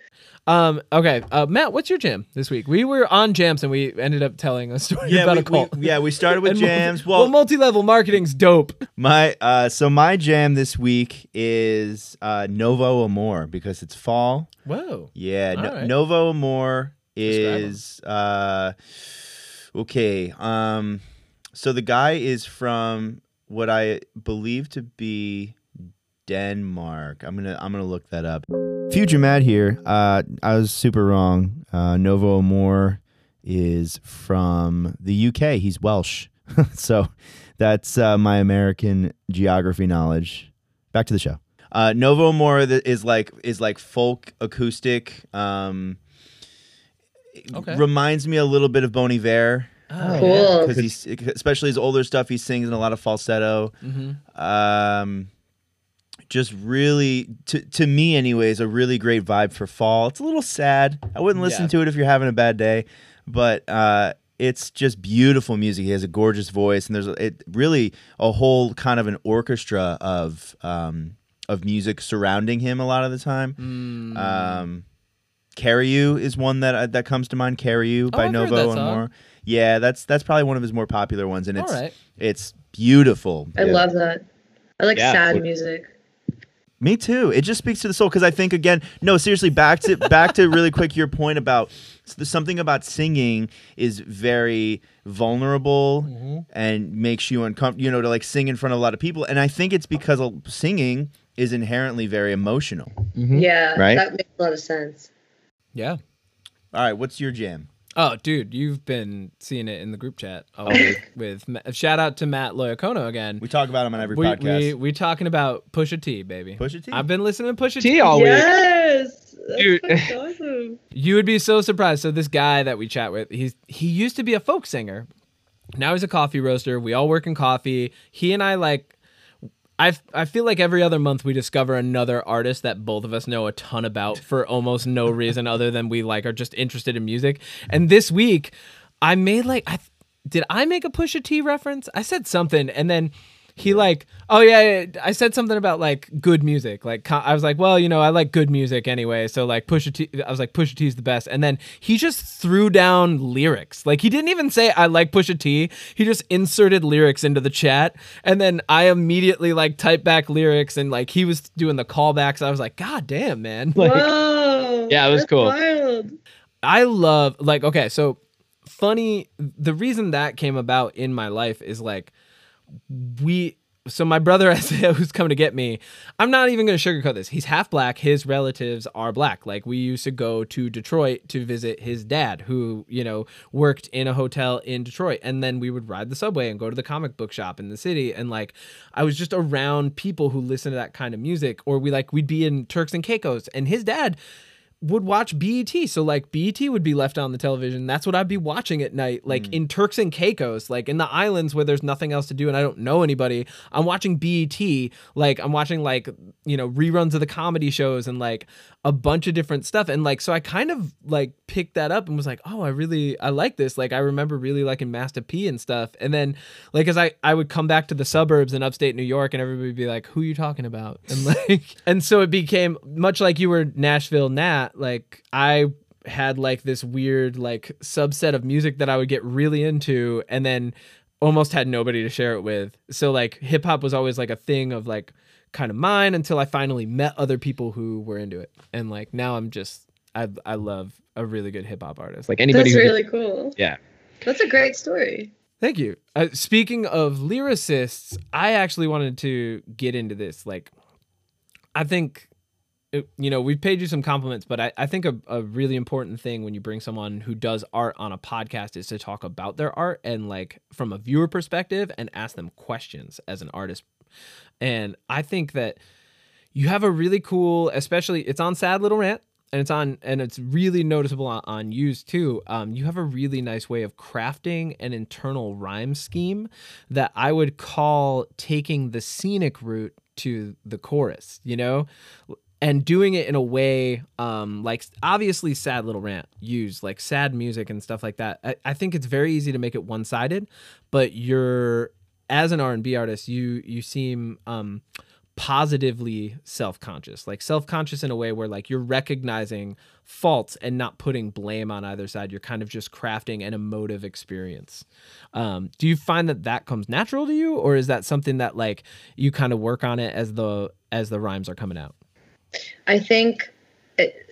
um, okay. Uh, Matt, what's your jam this week? We were on jams and we ended up telling a story about we, a cult. we- yeah, we started with And multi- jams. well, Well, multi-level marketing's dope. my uh, so my jam this week is uh, Novo Amor because it's fall. Whoa. Yeah, no, All right. Novo Amor is uh okay. Um so the guy is from what I believe to be Denmark. I'm going to I'm to look that up. Future Matt here. Uh I was super wrong. Uh Novo Amor is from the UK. He's Welsh. so that's uh, my American geography knowledge. Back to the show. Uh, Novo Amor is like is like folk acoustic. Um, Okay. Reminds me a little bit of Bon Iver Oh, Cool. because he's especially his older stuff. He sings in a lot of falsetto. Mm-hmm. Um, just really to to me, anyways, a really great vibe for fall. It's a little sad. I wouldn't listen Yeah. to it if you're having a bad day, but uh, it's just beautiful music. He has a gorgeous voice, and there's a- it really a whole kind of an orchestra of um, of music surrounding him a lot of the time. Mm. Um, Carry You is one that uh, that comes to mind. Carry You by Oh, Novo that and song. more. Yeah, that's that's probably one of his more popular ones, and it's right. it's beautiful. I love that. I like Yeah. sad music. Me too. It just speaks to the soul because I think again, no, seriously, back to back to really quick your point about something about singing is very vulnerable Mm-hmm. and makes you uncomfortable. You know, to like sing in front of a lot of people, and I think it's because singing is inherently very emotional. Mhm. Yeah, Right? that makes a lot of sense. Yeah. All right, what's your jam? Oh, dude, you've been seeing it in the group chat all oh, week with Ma- shout out to Matt Loyacono again. We talk about him on every we, podcast. we we talking about Pusha T, baby. Pusha T. I've been listening to Pusha T. T all week. yes, that's Dude. awesome. You would be so surprised. So this guy that we chat with, he's he used to be a folk singer. Now he's a coffee roaster. We all work in coffee. He and I like I I feel like every other month we discover another artist that both of us know a ton about for almost no reason other than we like are just interested in music. And this week I made like I did I make a Pusha T reference? I said something and then he like oh yeah, yeah, I said something about like good music like I was like well you know I like good music anyway so like Pusha T I was like Pusha T's the best and then he just threw down lyrics like he didn't even say I like Pusha T he just inserted lyrics into the chat and then I immediately like typed back lyrics and like he was doing the callbacks I was like god damn man Like, Whoa. Yeah, it was cool. Wild. I love like okay, so funny the reason that came about in my life is like we so my brother who's coming to get me, I'm not even gonna sugarcoat this. He's half black, his relatives are black. Like we used to go to Detroit to visit his dad, who, you know, worked in a hotel in Detroit. And then we would ride the subway and go to the comic book shop in the city. And like I was just around people who listen to that kind of music. Or we like we'd be in Turks and Caicos and his dad would watch BET. So like BET would be left on the television. That's what I'd be watching at night, like hmm. in Turks and Caicos, like in the islands where there's nothing else to do and I don't know anybody. I'm watching BET. Like I'm watching like you know reruns of the comedy shows and like a bunch of different stuff. And like so I kind of like picked that up and was like, oh, I really I like this. Like I remember really liking Master P and stuff. And then like as I I would come back to the suburbs in upstate New York and everybody would be like, who you talking about? And like and so it became much like you were Nashville Nat like I had like this weird like subset of music that I would get really into and then almost had nobody to share it with. So like hip hop was always like a thing of like kind of mine until I finally met other people who were into it. And like now I'm just I I love a really good hip hop artist. Like anybody That's really cool. yeah. That's a great story. Thank you. Uh, speaking of lyricists, I actually wanted to get into this. Like, I think, it- you know, we've paid you some compliments, but I, I think a, a really important thing when you bring someone who does art on a podcast is to talk about their art and, like, from a viewer perspective and ask them questions as an artist. And I think that you have a really cool, especially, it's on Sad Little Rant and it's on and it's really noticeable on, on use too. Um, you have a really nice way of crafting an internal rhyme scheme that i would call taking the scenic route to the chorus you know? And doing it in a way um, like obviously sad little rant use like sad music and stuff like that. I, I think it's very easy to make it one-sided but you're as an r&b artist you you seem um, positively self-conscious like self-conscious in a way where like you're recognizing faults and not putting blame on either side you're kind of just crafting an emotive experience um, do you find that that comes natural to you or is that something that like you kind of work on it as the as the rhymes are coming out I think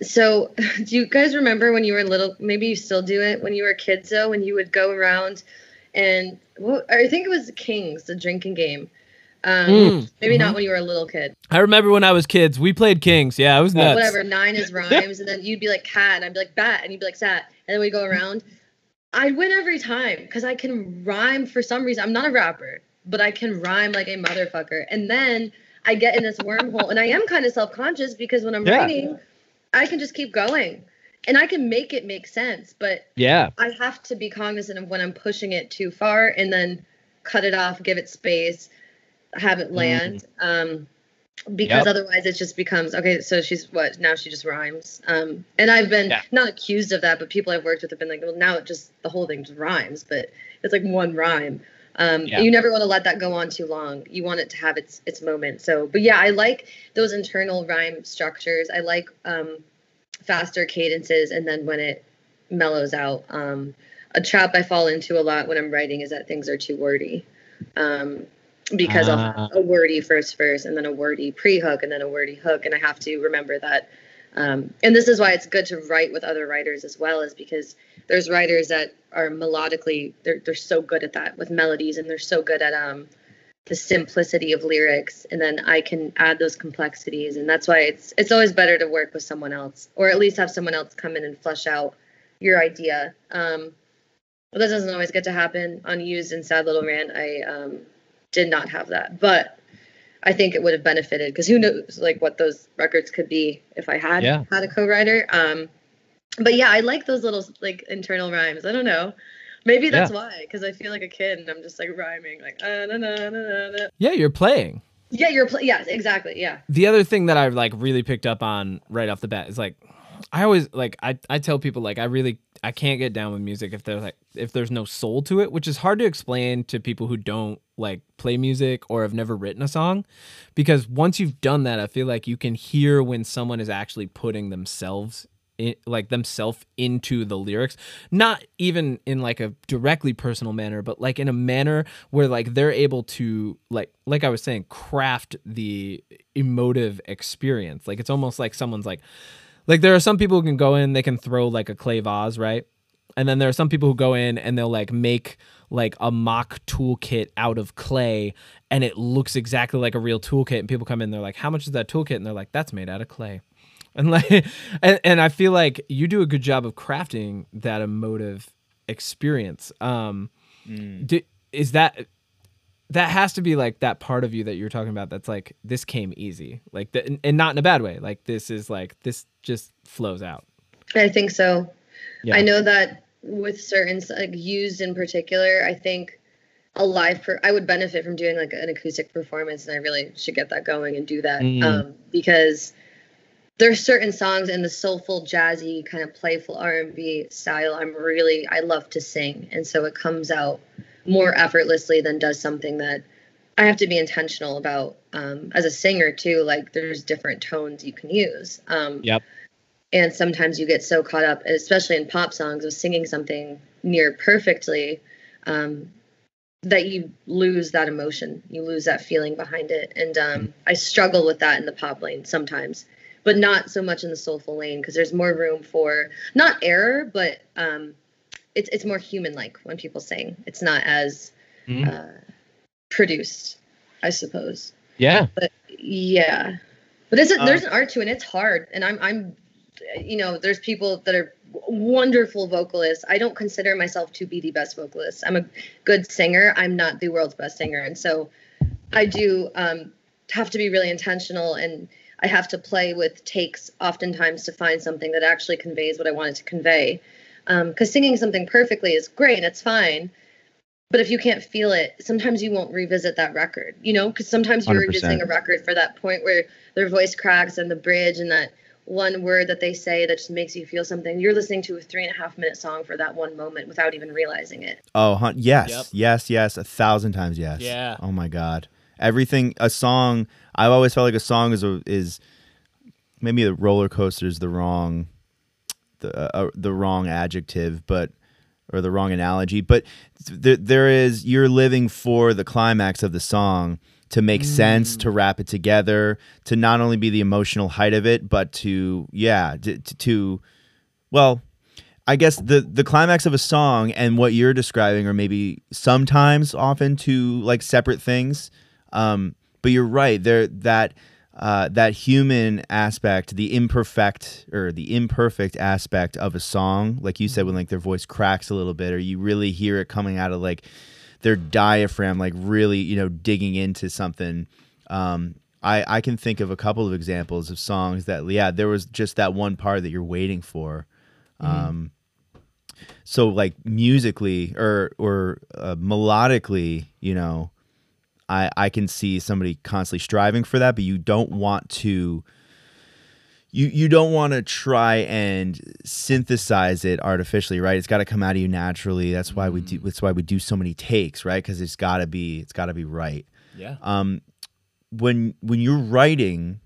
so. Do you guys remember when you were little? Maybe you still do it when you were kids, though, when you would go around and well, I think it was Kings, the drinking game. Um, Mm, maybe not when you were a little kid. i remember when i was kids we played kings yeah it was nuts Whatever. Nine is rhymes, and then you'd be like cat, and I'd be like bat, and you'd be like sat, and then we'd go around. I'd win every time because I can rhyme for some reason. I'm not a rapper, but I can rhyme like a motherfucker. And then I get in this wormhole, and I am kind of self conscious because when I'm Yeah. writing, I can just keep going, and I can make it make sense. But Yeah. I have to be cognizant of when I'm pushing it too far, and then cut it off, give it space, have it land. Um, because Yep. otherwise it just becomes okay so she's what now she just rhymes um and i've been Yeah. not accused of that but people i've worked with have been like well now it just the whole thing just rhymes but it's like one rhyme um Yeah. you never want to let that go on too long you want it to have its its moment so but yeah i like those internal rhyme structures i like um faster cadences and then when it mellows out um a trap i fall into a lot when i'm writing is that things are too wordy um because I'll Ah. have a wordy first verse and then a wordy pre-hook and then a wordy hook and I have to remember that um, and this is why it's good to write with other writers as well is because there's writers that are melodically they're, they're so good at that with melodies and they're so good at um, the simplicity of lyrics and then I can add those complexities and that's why it's it's always better to work with someone else or at least have someone else come in and flesh out your idea um, but that doesn't always get to happen on used and sad little rant I um, did not have that but I think it would have benefited because who knows like what those records could be if I had Yeah. had a co-writer. Um, but yeah, I like those little like internal rhymes. I don't know. Maybe that's why because I feel like a kid and I'm just like rhyming like uh, na, na, na, na, na. yeah you're playing yeah you're playing. yes exactly yeah the other thing that I've like really picked up on right off the bat is like I always like I, I tell people like I really I can't get down with music if there's like if there's no soul to it, which is hard to explain to people who don't like play music or have never written a song. Because once you've done that, I feel like you can hear when someone is actually putting themselves in, like themselves into the lyrics. Not even in like a directly personal manner but like in a manner where like they're able to like like i was saying craft the emotive experience. Like it's almost like someone's like like there are some people who can go in they can throw like a clay vase right? And then there are some people who go in and they'll like make like a mock toolkit out of clay and it looks exactly like a real toolkit. And people come in they're like how much is that toolkit? And they're like that's made out of clay and like and, and i feel like you do a good job of crafting that emotive experience um do, is that that has to be like that part of you that you're talking about that's like this came easy like the, and, and not in a bad way like this is like this just flows out I think so. Yeah. I know that with certain like used in particular, I think a live per I would benefit from doing like an acoustic performance, and I really should get that going and do that Mm. um, because there's certain songs in the soulful, jazzy, kind of playful R and B style. I'm really I love to sing, and so it comes out more effortlessly than does something that I have to be intentional about um, as a singer too. Like there's different tones you can use. Um, Yep. and sometimes you get so caught up especially in pop songs of singing something near perfectly um, that you lose that emotion you lose that feeling behind it and um, i struggle with that in the pop lane sometimes but not so much in the soulful lane because there's more room for not error but um, it's, it's more human like when people sing it's not as Mhm. uh, produced i suppose Yeah. But yeah, but it's a, Uh, there's an art to it. and It's hard, and I'm I'm, you know, there's people that are wonderful vocalists. I don't consider myself to be the best vocalist. I'm a good singer. I'm not the world's best singer, and so I do um, have to be really intentional, and I have to play with takes oftentimes to find something that actually conveys what I wanted to convey. Um, because singing something perfectly is great, and it's fine. But if you can't feel it, sometimes you won't revisit that record, you know, because sometimes you're 100%. revisiting a record for that point where their voice cracks and the bridge and that one word that they say that just makes you feel something. You're listening to a three and a half minute song for that one moment without even realizing it. Oh, hun- yes, Yep. yes, yes, a thousand times yes. Yeah. Oh my god, everything. A song. I've always felt like a song is a, is maybe the roller coaster is the wrong, the uh, the wrong adjective, but or the wrong analogy. But th- there is you're living for the climax of the song to make sense, to wrap it together, to not only be the emotional height of it, but to yeah, to, to well, I guess the the climax of a song and what you're describing are maybe sometimes often two like separate things. Um, but you're right. There that uh, that human aspect, the imperfect or the imperfect aspect of a song, like you said, when like their voice cracks a little bit, or you really hear it coming out of like their diaphragm, like really you know digging into something. Um, I I can think of a couple of examples of songs that yeah, there was just that one part that you're waiting for. Um, so like musically or or uh, melodically, you know, I I can see somebody constantly striving for that, but you don't want to. You, you don't want to try and synthesize it artificially, right? It's got to come out of you naturally. That's why we do. That's why we do so many takes, right? Because it's got to be. It's got to be right yeah um, when when you're writing,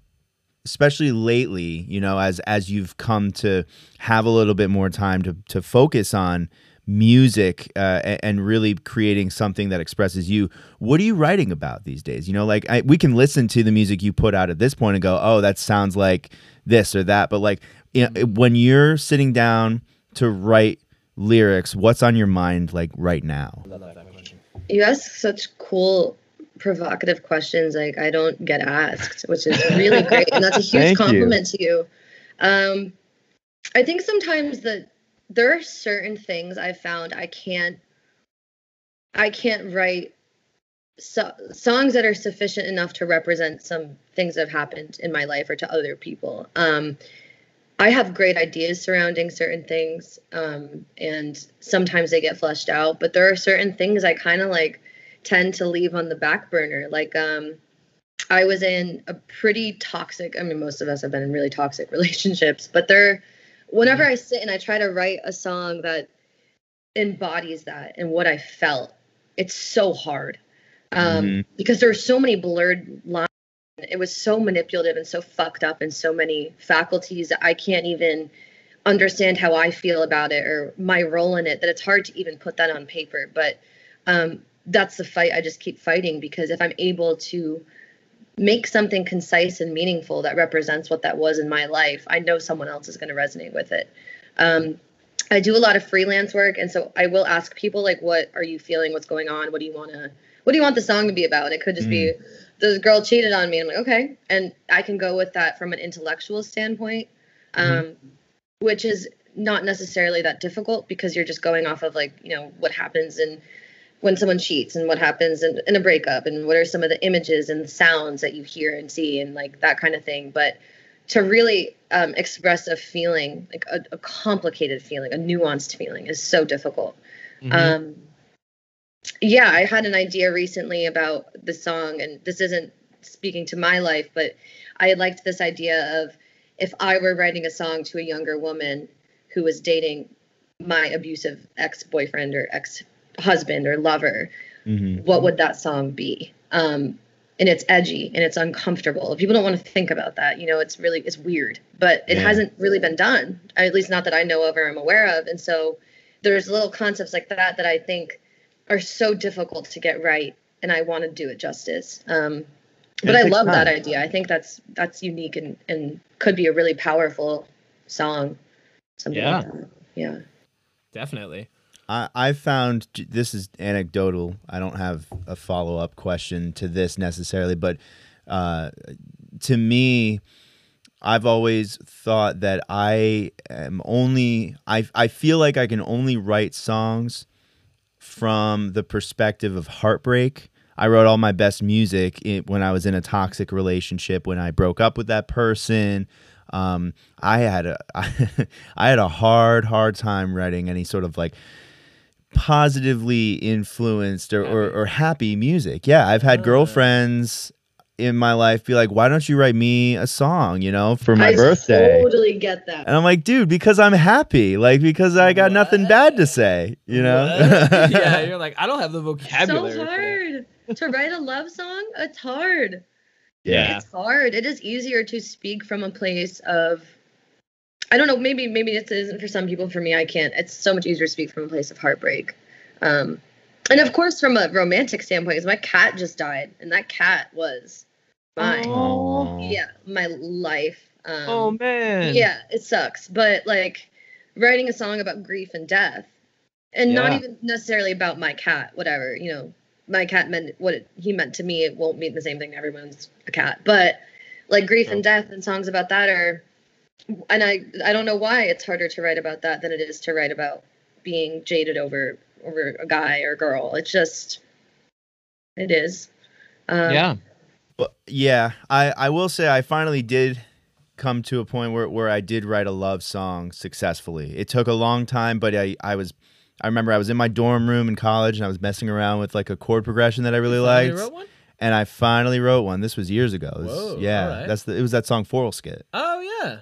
especially lately, you know, as as you've come to have a little bit more time to to focus on music uh, and really creating something that expresses you. What are you writing about these days? You know, like I, we can listen to the music you put out at this point and go, "Oh, that sounds like this or that." But like, you know, when you're sitting down to write lyrics, what's on your mind like right now? You ask such cool, provocative questions. Like I don't get asked, which is really great, and that's a huge Thank you. compliment to you. Um, I think sometimes that there are certain things I've found I can't, I can't write so, songs that are sufficient enough to represent some things that have happened in my life or to other people. Um, I have great ideas surrounding certain things, um, and sometimes they get fleshed out. But there are certain things I kind of like tend to leave on the back burner. Like, um, I was in a pretty toxic. I mean, most of us have been in really toxic relationships, but there, whenever I sit and I try to write a song that embodies that and what I felt, it's so hard um, Mhm. because there are so many blurred lines. It was so manipulative and so fucked up in so many faculties I can't even understand how I feel about it or my role in it. That it's hard to even put that on paper. But um, that's the fight I just keep fighting because if I'm able to make something concise and meaningful that represents what that was in my life, I know someone else is going to resonate with it. Um, I do a lot of freelance work, and so I will ask people like, "What are you feeling? What's going on? What do you want to? What do you want the song to be about?" And it could just be, "This girl cheated on me." I'm like, "Okay," and I can go with that from an intellectual standpoint, um, which is not necessarily that difficult because you're just going off of like you know what happens in when someone cheats and what happens in, in a breakup and what are some of the images and sounds that you hear and see and like that kind of thing but to really um, express a feeling like a, a, complicated feeling a nuanced feeling is so difficult mm-hmm. um, yeah i had an idea recently about the song and this isn't speaking to my life but i liked this idea of if i were writing a song to a younger woman who was dating my abusive ex-boyfriend or ex-husband or lover mm-hmm. what would that song be? Um, and it's edgy and it's uncomfortable. People don't want to think about that you know it's really it's weird but it yeah. hasn't really been done at least not that i know of or i'm aware of. And so there's little concepts like that that i think are so difficult to get right and i want to do it justice. Um, but i love time. that idea. I think that's that's unique and and could be a really powerful song. Something yeah. like yeah. Definitely I, I found this is anecdotal. I don't have a follow up question to this necessarily, but uh, to me, I've always thought that I am only I I feel like I can only write songs from the perspective of heartbreak. I wrote all my best music when I was in a toxic relationship, when I broke up with that person. Um, I had a I had a hard hard time writing any sort of like positively influenced or, or, or, happy music. Yeah, I've had girlfriends in my life be like, "Why don't you write me a song?" You know, for my birthday. I birthday. Totally get that. And I'm like, dude, because I'm happy, like because I got what? nothing bad to say. You know? yeah, you're like, I don't have the vocabulary. So hard to write a love song. It's hard. Yeah, it's hard. It is easier to speak from a place of I don't know. Maybe maybe it isn't for some people. For me, I can't. It's so much easier to speak from a place of heartbreak. Um, and of course, from a romantic standpoint, because my cat just died, and that cat was my oh. yeah my life. Um, oh man. Yeah, it sucks, but like writing a song about grief and death, and yeah. not even necessarily about my cat. Whatever you know, my cat meant what it, he meant to me. It won't mean the same thing to everyone's a cat, but like grief oh. and death and songs about that are and I I don't know why it's harder to write about that than it is to write about being jaded over over a guy or girl. It's just it is. Um, yeah. But yeah, I I will say I finally did come to a point where where I did write a love song successfully. It took a long time, but I I was I remember I was in my dorm room in college and I was messing around with like a chord progression that I really liked. And I finally wrote one. This was years ago. Was, Whoa, yeah, right. that's the, it was that song Forelsket. Oh yeah.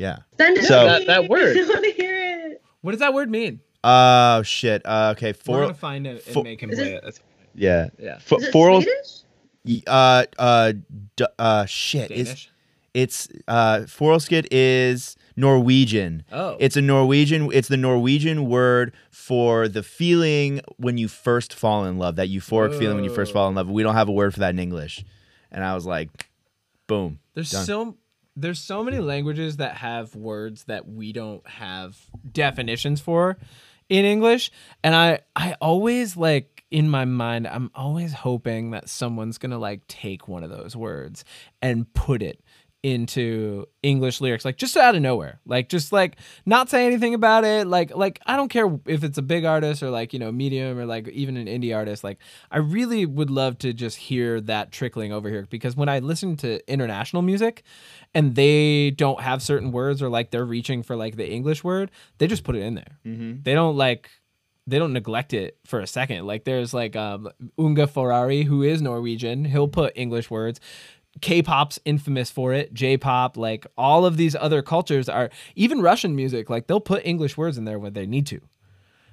Yeah. Send it so that, that word. I want to hear it. What does that word mean? Oh shit. Uh, okay. For, We're gonna find it and for, make him play it. Yeah. Yeah. For, is it for, Swedish? Uh, uh, d- uh, shit. Danish? It's, it's uh, Forelsket is Norwegian. Oh. It's a Norwegian. It's the Norwegian word for the feeling when you first fall in love. That euphoric Whoa. feeling when you first fall in love. We don't have a word for that in English. And I was like, boom. There's done. so there's so many languages that have words that we don't have definitions for in English and I I always like in my mind I'm always hoping that someone's going to like take one of those words and put it into English lyrics, like just out of nowhere, like just like not say anything about it. Like like I don't care if it's a big artist or like you know medium or like even an indie artist. Like I really would love to just hear that trickling over here because when I listen to international music, and they don't have certain words or like they're reaching for like the English word, they just put it in there. Mm-hmm. They don't like they don't neglect it for a second. Like there's like um, Unge Ferrari, who is Norwegian. He'll put English words. K-pop's infamous for it. J-pop, like all of these other cultures are even Russian music. Like they'll put English words in there when they need to.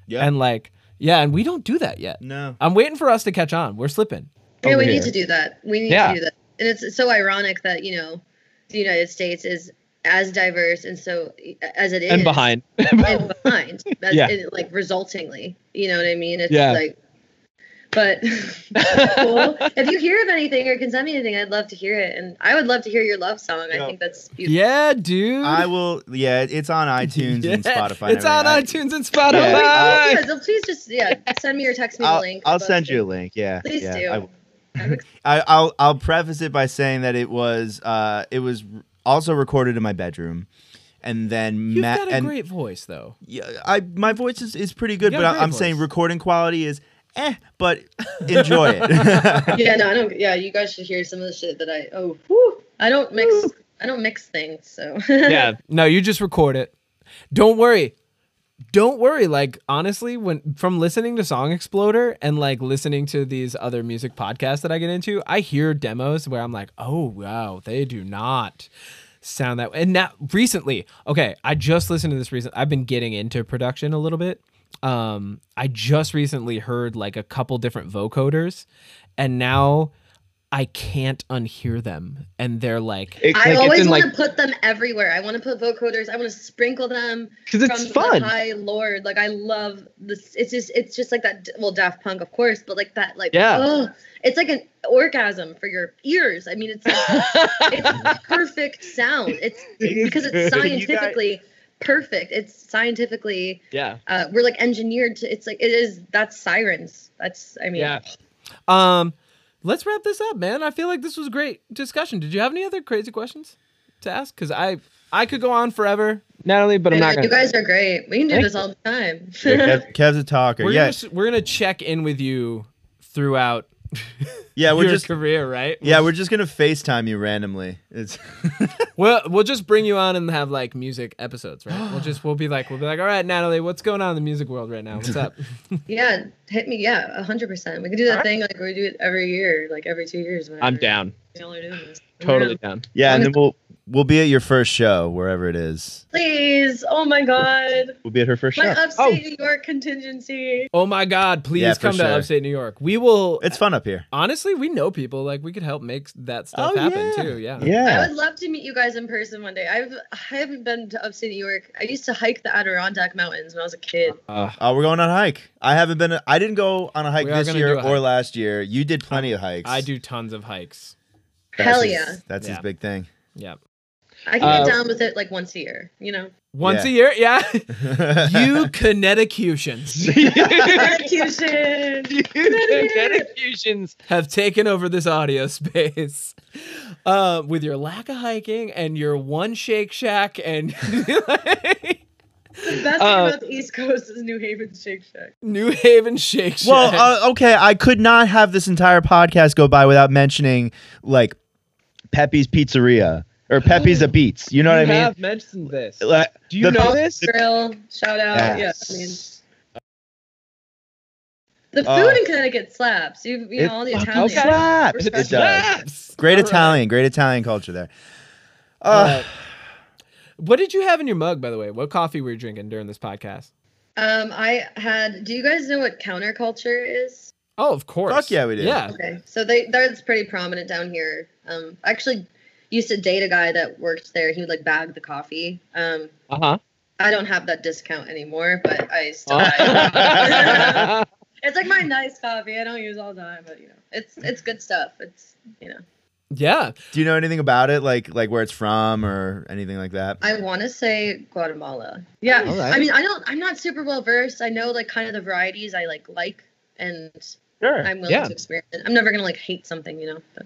Yeah. And like yeah, and we don't do that yet. No. I'm waiting for us to catch on. We're slipping. Yeah, we here. need to do that. We need yeah. to do that. And it's so ironic that you know the United States is as diverse and so as it is and behind and behind. That's yeah. It, like resultingly. You know what I mean? It's yeah. like but cool. if you hear of anything or can send me anything, I'd love to hear it. And I would love to hear your love song. I think that's beautiful. Yeah, dude. I will. Yeah, it's on iTunes yeah, and Spotify. It's on I, iTunes and Spotify. Yeah. yeah, so please just yeah, send me or text me I'll, the link. I'll send you a link. Yeah, please yeah, do. I, I, I'll I'll preface it by saying that it was uh it was also recorded in my bedroom and then You've got a and, great voice though. Yeah, I my voice is, is pretty good, but I, am saying recording quality is eh, but enjoy it. yeah, no, I don't. Yeah, you guys should hear some of the shit that I. Oh, whew, I don't mix. I don't mix things. So Yeah. No, you just record it. Don't worry. Don't worry. Like honestly, when from listening to Song Exploder and like listening to these other music podcasts that I get into, I hear demos where I'm like, oh wow, they do not sound that. Way. And now recently, okay, I just listened to this recent. I've been getting into production a little bit. Um, I just recently heard like a couple different vocoders, and now I can't unhear them, and they're like. It- I like, it's always in, want like to put them everywhere. I want to put vocoders. I want to sprinkle them because it's from fun. the high lord. Like I love this. It's just it's just like that. Well, Daft Punk, of course, but like that. Like Yeah. oh, it's like an orgasm for your ears. I mean, it's like, it's perfect sound. It's because it's You guys- scientifically perfect. It's scientifically. yeah. Uh, we're like engineered to. It's like it is. That's sirens. That's. I mean. Yeah. Um, let's wrap this up, man. I feel like this was a great discussion. Did you have any other crazy questions to ask? Because I I could go on forever. Natalie, but I'm not gonna. you guys are great. We can do Thank this all the time. Kev, Kev's a talker. We're yeah, gonna we're gonna check in with you throughout yeah. We're your just career, right? yeah, we're just gonna Facetime you randomly. It's We'll we'll just bring you on and have like music episodes, right? we'll just we'll be like we'll be like, all right, Natalie, what's going on in the music world right now? What's up? Yeah, hit me. Yeah, a hundred percent. We could do that thing like we do it every year, like every two years. Whatever. I'm down. Y'all are doing this. I'm Totally down. down. yeah, and then we'll we'll be at your first show wherever it is. Please, oh my God, We'll be at her first my show. upstate New York contingency. oh my God, please Yeah, for come to upstate New York. We will. It's fun up here. honestly, we know people like we could help make that stuff Oh, happen yeah. too. Yeah. Yeah. I would love to meet you guys in person one day. I've I haven't been to upstate New York. I used to hike the Adirondack Mountains when I was a kid. Uh, Oh, we're going on a hike. I haven't been. I didn't go on a hike We this year do or hike. last year. You did plenty of hikes. I do tons of hikes. That's Hell his- yeah, That's Yeah. his big thing. Yeah. I can Uh, get down with it like once a year. You know, Once Yeah. a year, yeah. you Connecticutians execution. Dedications. have taken over this audio space uh, with your lack of hiking and your one Shake Shack and The best Uh, thing about the East Coast is New Haven Shake Shack. New Haven Shake Shack. well, uh, okay. I could not have this entire podcast go by without mentioning like Pepe's Pizzeria or Pepe's a Beats. You know what I you mean? have mentioned this. Like, Do you the- know this? Grill, shout out. Yes. Yeah, I mean, the food Oh. in Connecticut slaps. You, you know, all the fucking Italian. slaps. It does. Slaps. Great All right. Italian, great Italian culture there. All Uh, right. What did you have in your mug, by the way? What coffee were you drinking during this podcast? Um, I had. Do you guys know what Counter Culture is? Oh, of course. Fuck yeah, we do. Yeah. Okay, so they that's pretty prominent down here. Um, actually used to date a guy that worked there. He would like bag the coffee. Um, Uh huh. I don't have that discount anymore, but I still. Uh-huh. it's like my nice coffee. I don't use all the time, but you know, it's it's good stuff. It's you know. Yeah. do you know anything about it, like like where it's from or anything like that? I want to say Guatemala. Yeah. All right. I mean, I don't. I'm not super well versed. I know like kind of the varieties I like like, and Sure. I'm willing yeah. to experiment. I'm never gonna like hate something, you know. But.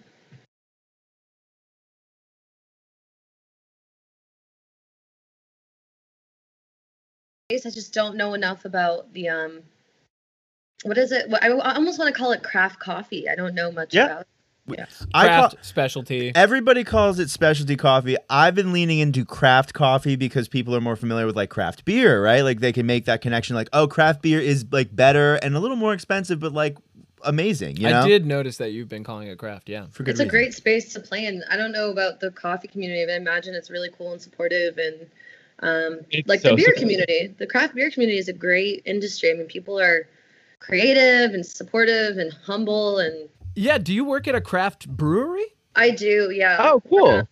I just don't know enough about the um. What is it? I, I almost want to call it craft coffee. I don't know much Yeah. about. I call, Craft specialty. everybody calls it specialty coffee. I've been leaning into craft coffee because people are more familiar with like craft beer, right? Like they can make that connection. Like, oh, craft beer is like better and a little more expensive, but like amazing. You know, I did notice that you've been calling it craft. Yeah. for good It's a great space to play in. I don't know about the coffee community, but I imagine it's really cool and supportive and um, like so the beer supportive. community. The craft beer community is a great industry. I mean, people are creative and supportive and humble and Yeah. Do you work at a craft brewery? I do, yeah. Oh, cool. Uh,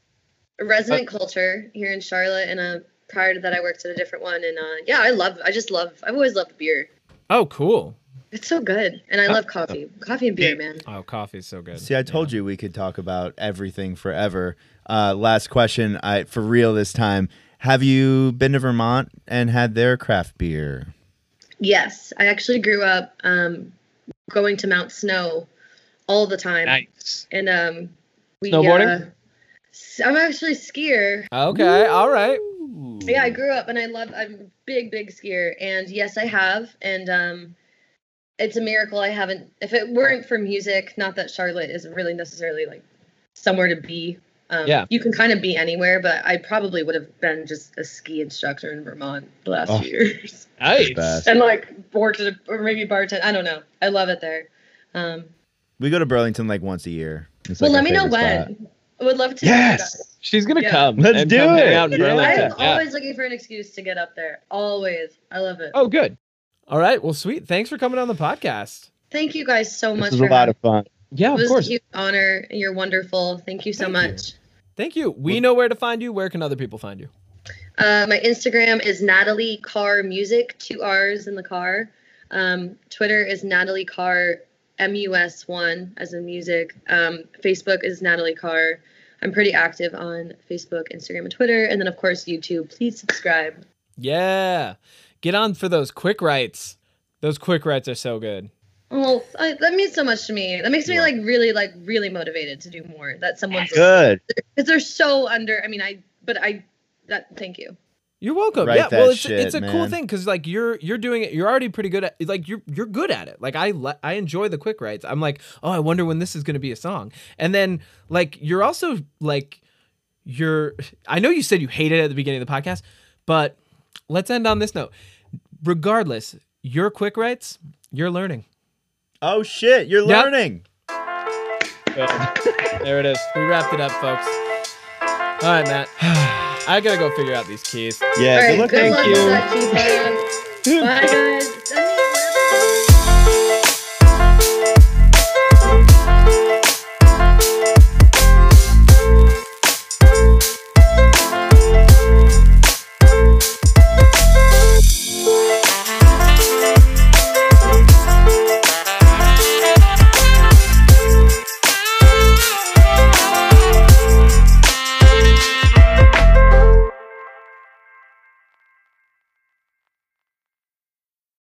a Resident Culture here in Charlotte, and uh, prior to that, I worked at a different one. And uh, yeah, I love. I just love. I've always loved beer. Oh, cool. It's so good, and I love coffee. Coffee and beer, man. Oh, coffee's so good. See, I told you we could talk about everything forever. Uh, last question, I for real this time. Have you been to Vermont and had their craft beer? Yes, I actually grew up um, going to Mount Snow all the time, Nice. and um, we. Snowboarding? Uh, s- I'm actually a skier. Okay. All right. Yeah, I grew up and I love. I'm a big, big skier, and yes, I have. And um, it's a miracle I haven't. If it weren't for music, not that Charlotte is really necessarily like somewhere to be. Um, Yeah. You can kind of be anywhere, but I probably would have been just a ski instructor in Vermont the last Oh. few years. Nice. And like worked at a, or maybe bartend. I don't know. I love it there. Um, We go to Burlington like once a year. It's well, like let me know when. spot. I would love to. Yes! She's gonna Yeah. come. Let's and do come it. out in Burlington. I'm Yeah. always looking for an excuse to get up there. Always. I love it. Oh, good. All right. Well, sweet. Thanks for coming on the podcast. Thank you guys so much This was for a lot having of fun. Yeah, It of was course. a huge honor. You're wonderful. Thank you so Thank you. Much. Thank you. We know where to find you. Where can other people find you? Uh, my Instagram is Natalie Carr Music, two R's in the car. Um, Twitter is Natalie Carr MUS1 as in music. Um, Facebook is Natalie Carr. I'm pretty active on Facebook, Instagram, and Twitter. And then, of course, YouTube. Please subscribe. Yeah. Get on for those quick writes. Those quick writes are so good. Oh, I, that means so much to me. That makes me like really, like really motivated to do more. That someone's Good. because they're so under. I mean, I but I that thank you. You're welcome. Write yeah, that well, it's shit, it's a cool thing because like you're you're doing it. You're already pretty good at like you're you're good at it. Like I le- I enjoy the quick writes. I'm like, oh, I wonder when this is gonna be a song. And then like you're also like you're. I know you said you hated it at the beginning of the podcast, but let's end on this note. Regardless, your quick writes, you're learning. Oh shit, you're Yep. learning. There it is. We wrapped it up, folks. All right, Matt. I gotta go figure out these keys. Yeah, All right, good luck. good Thank luck you. with that, Keith. Bye, guys.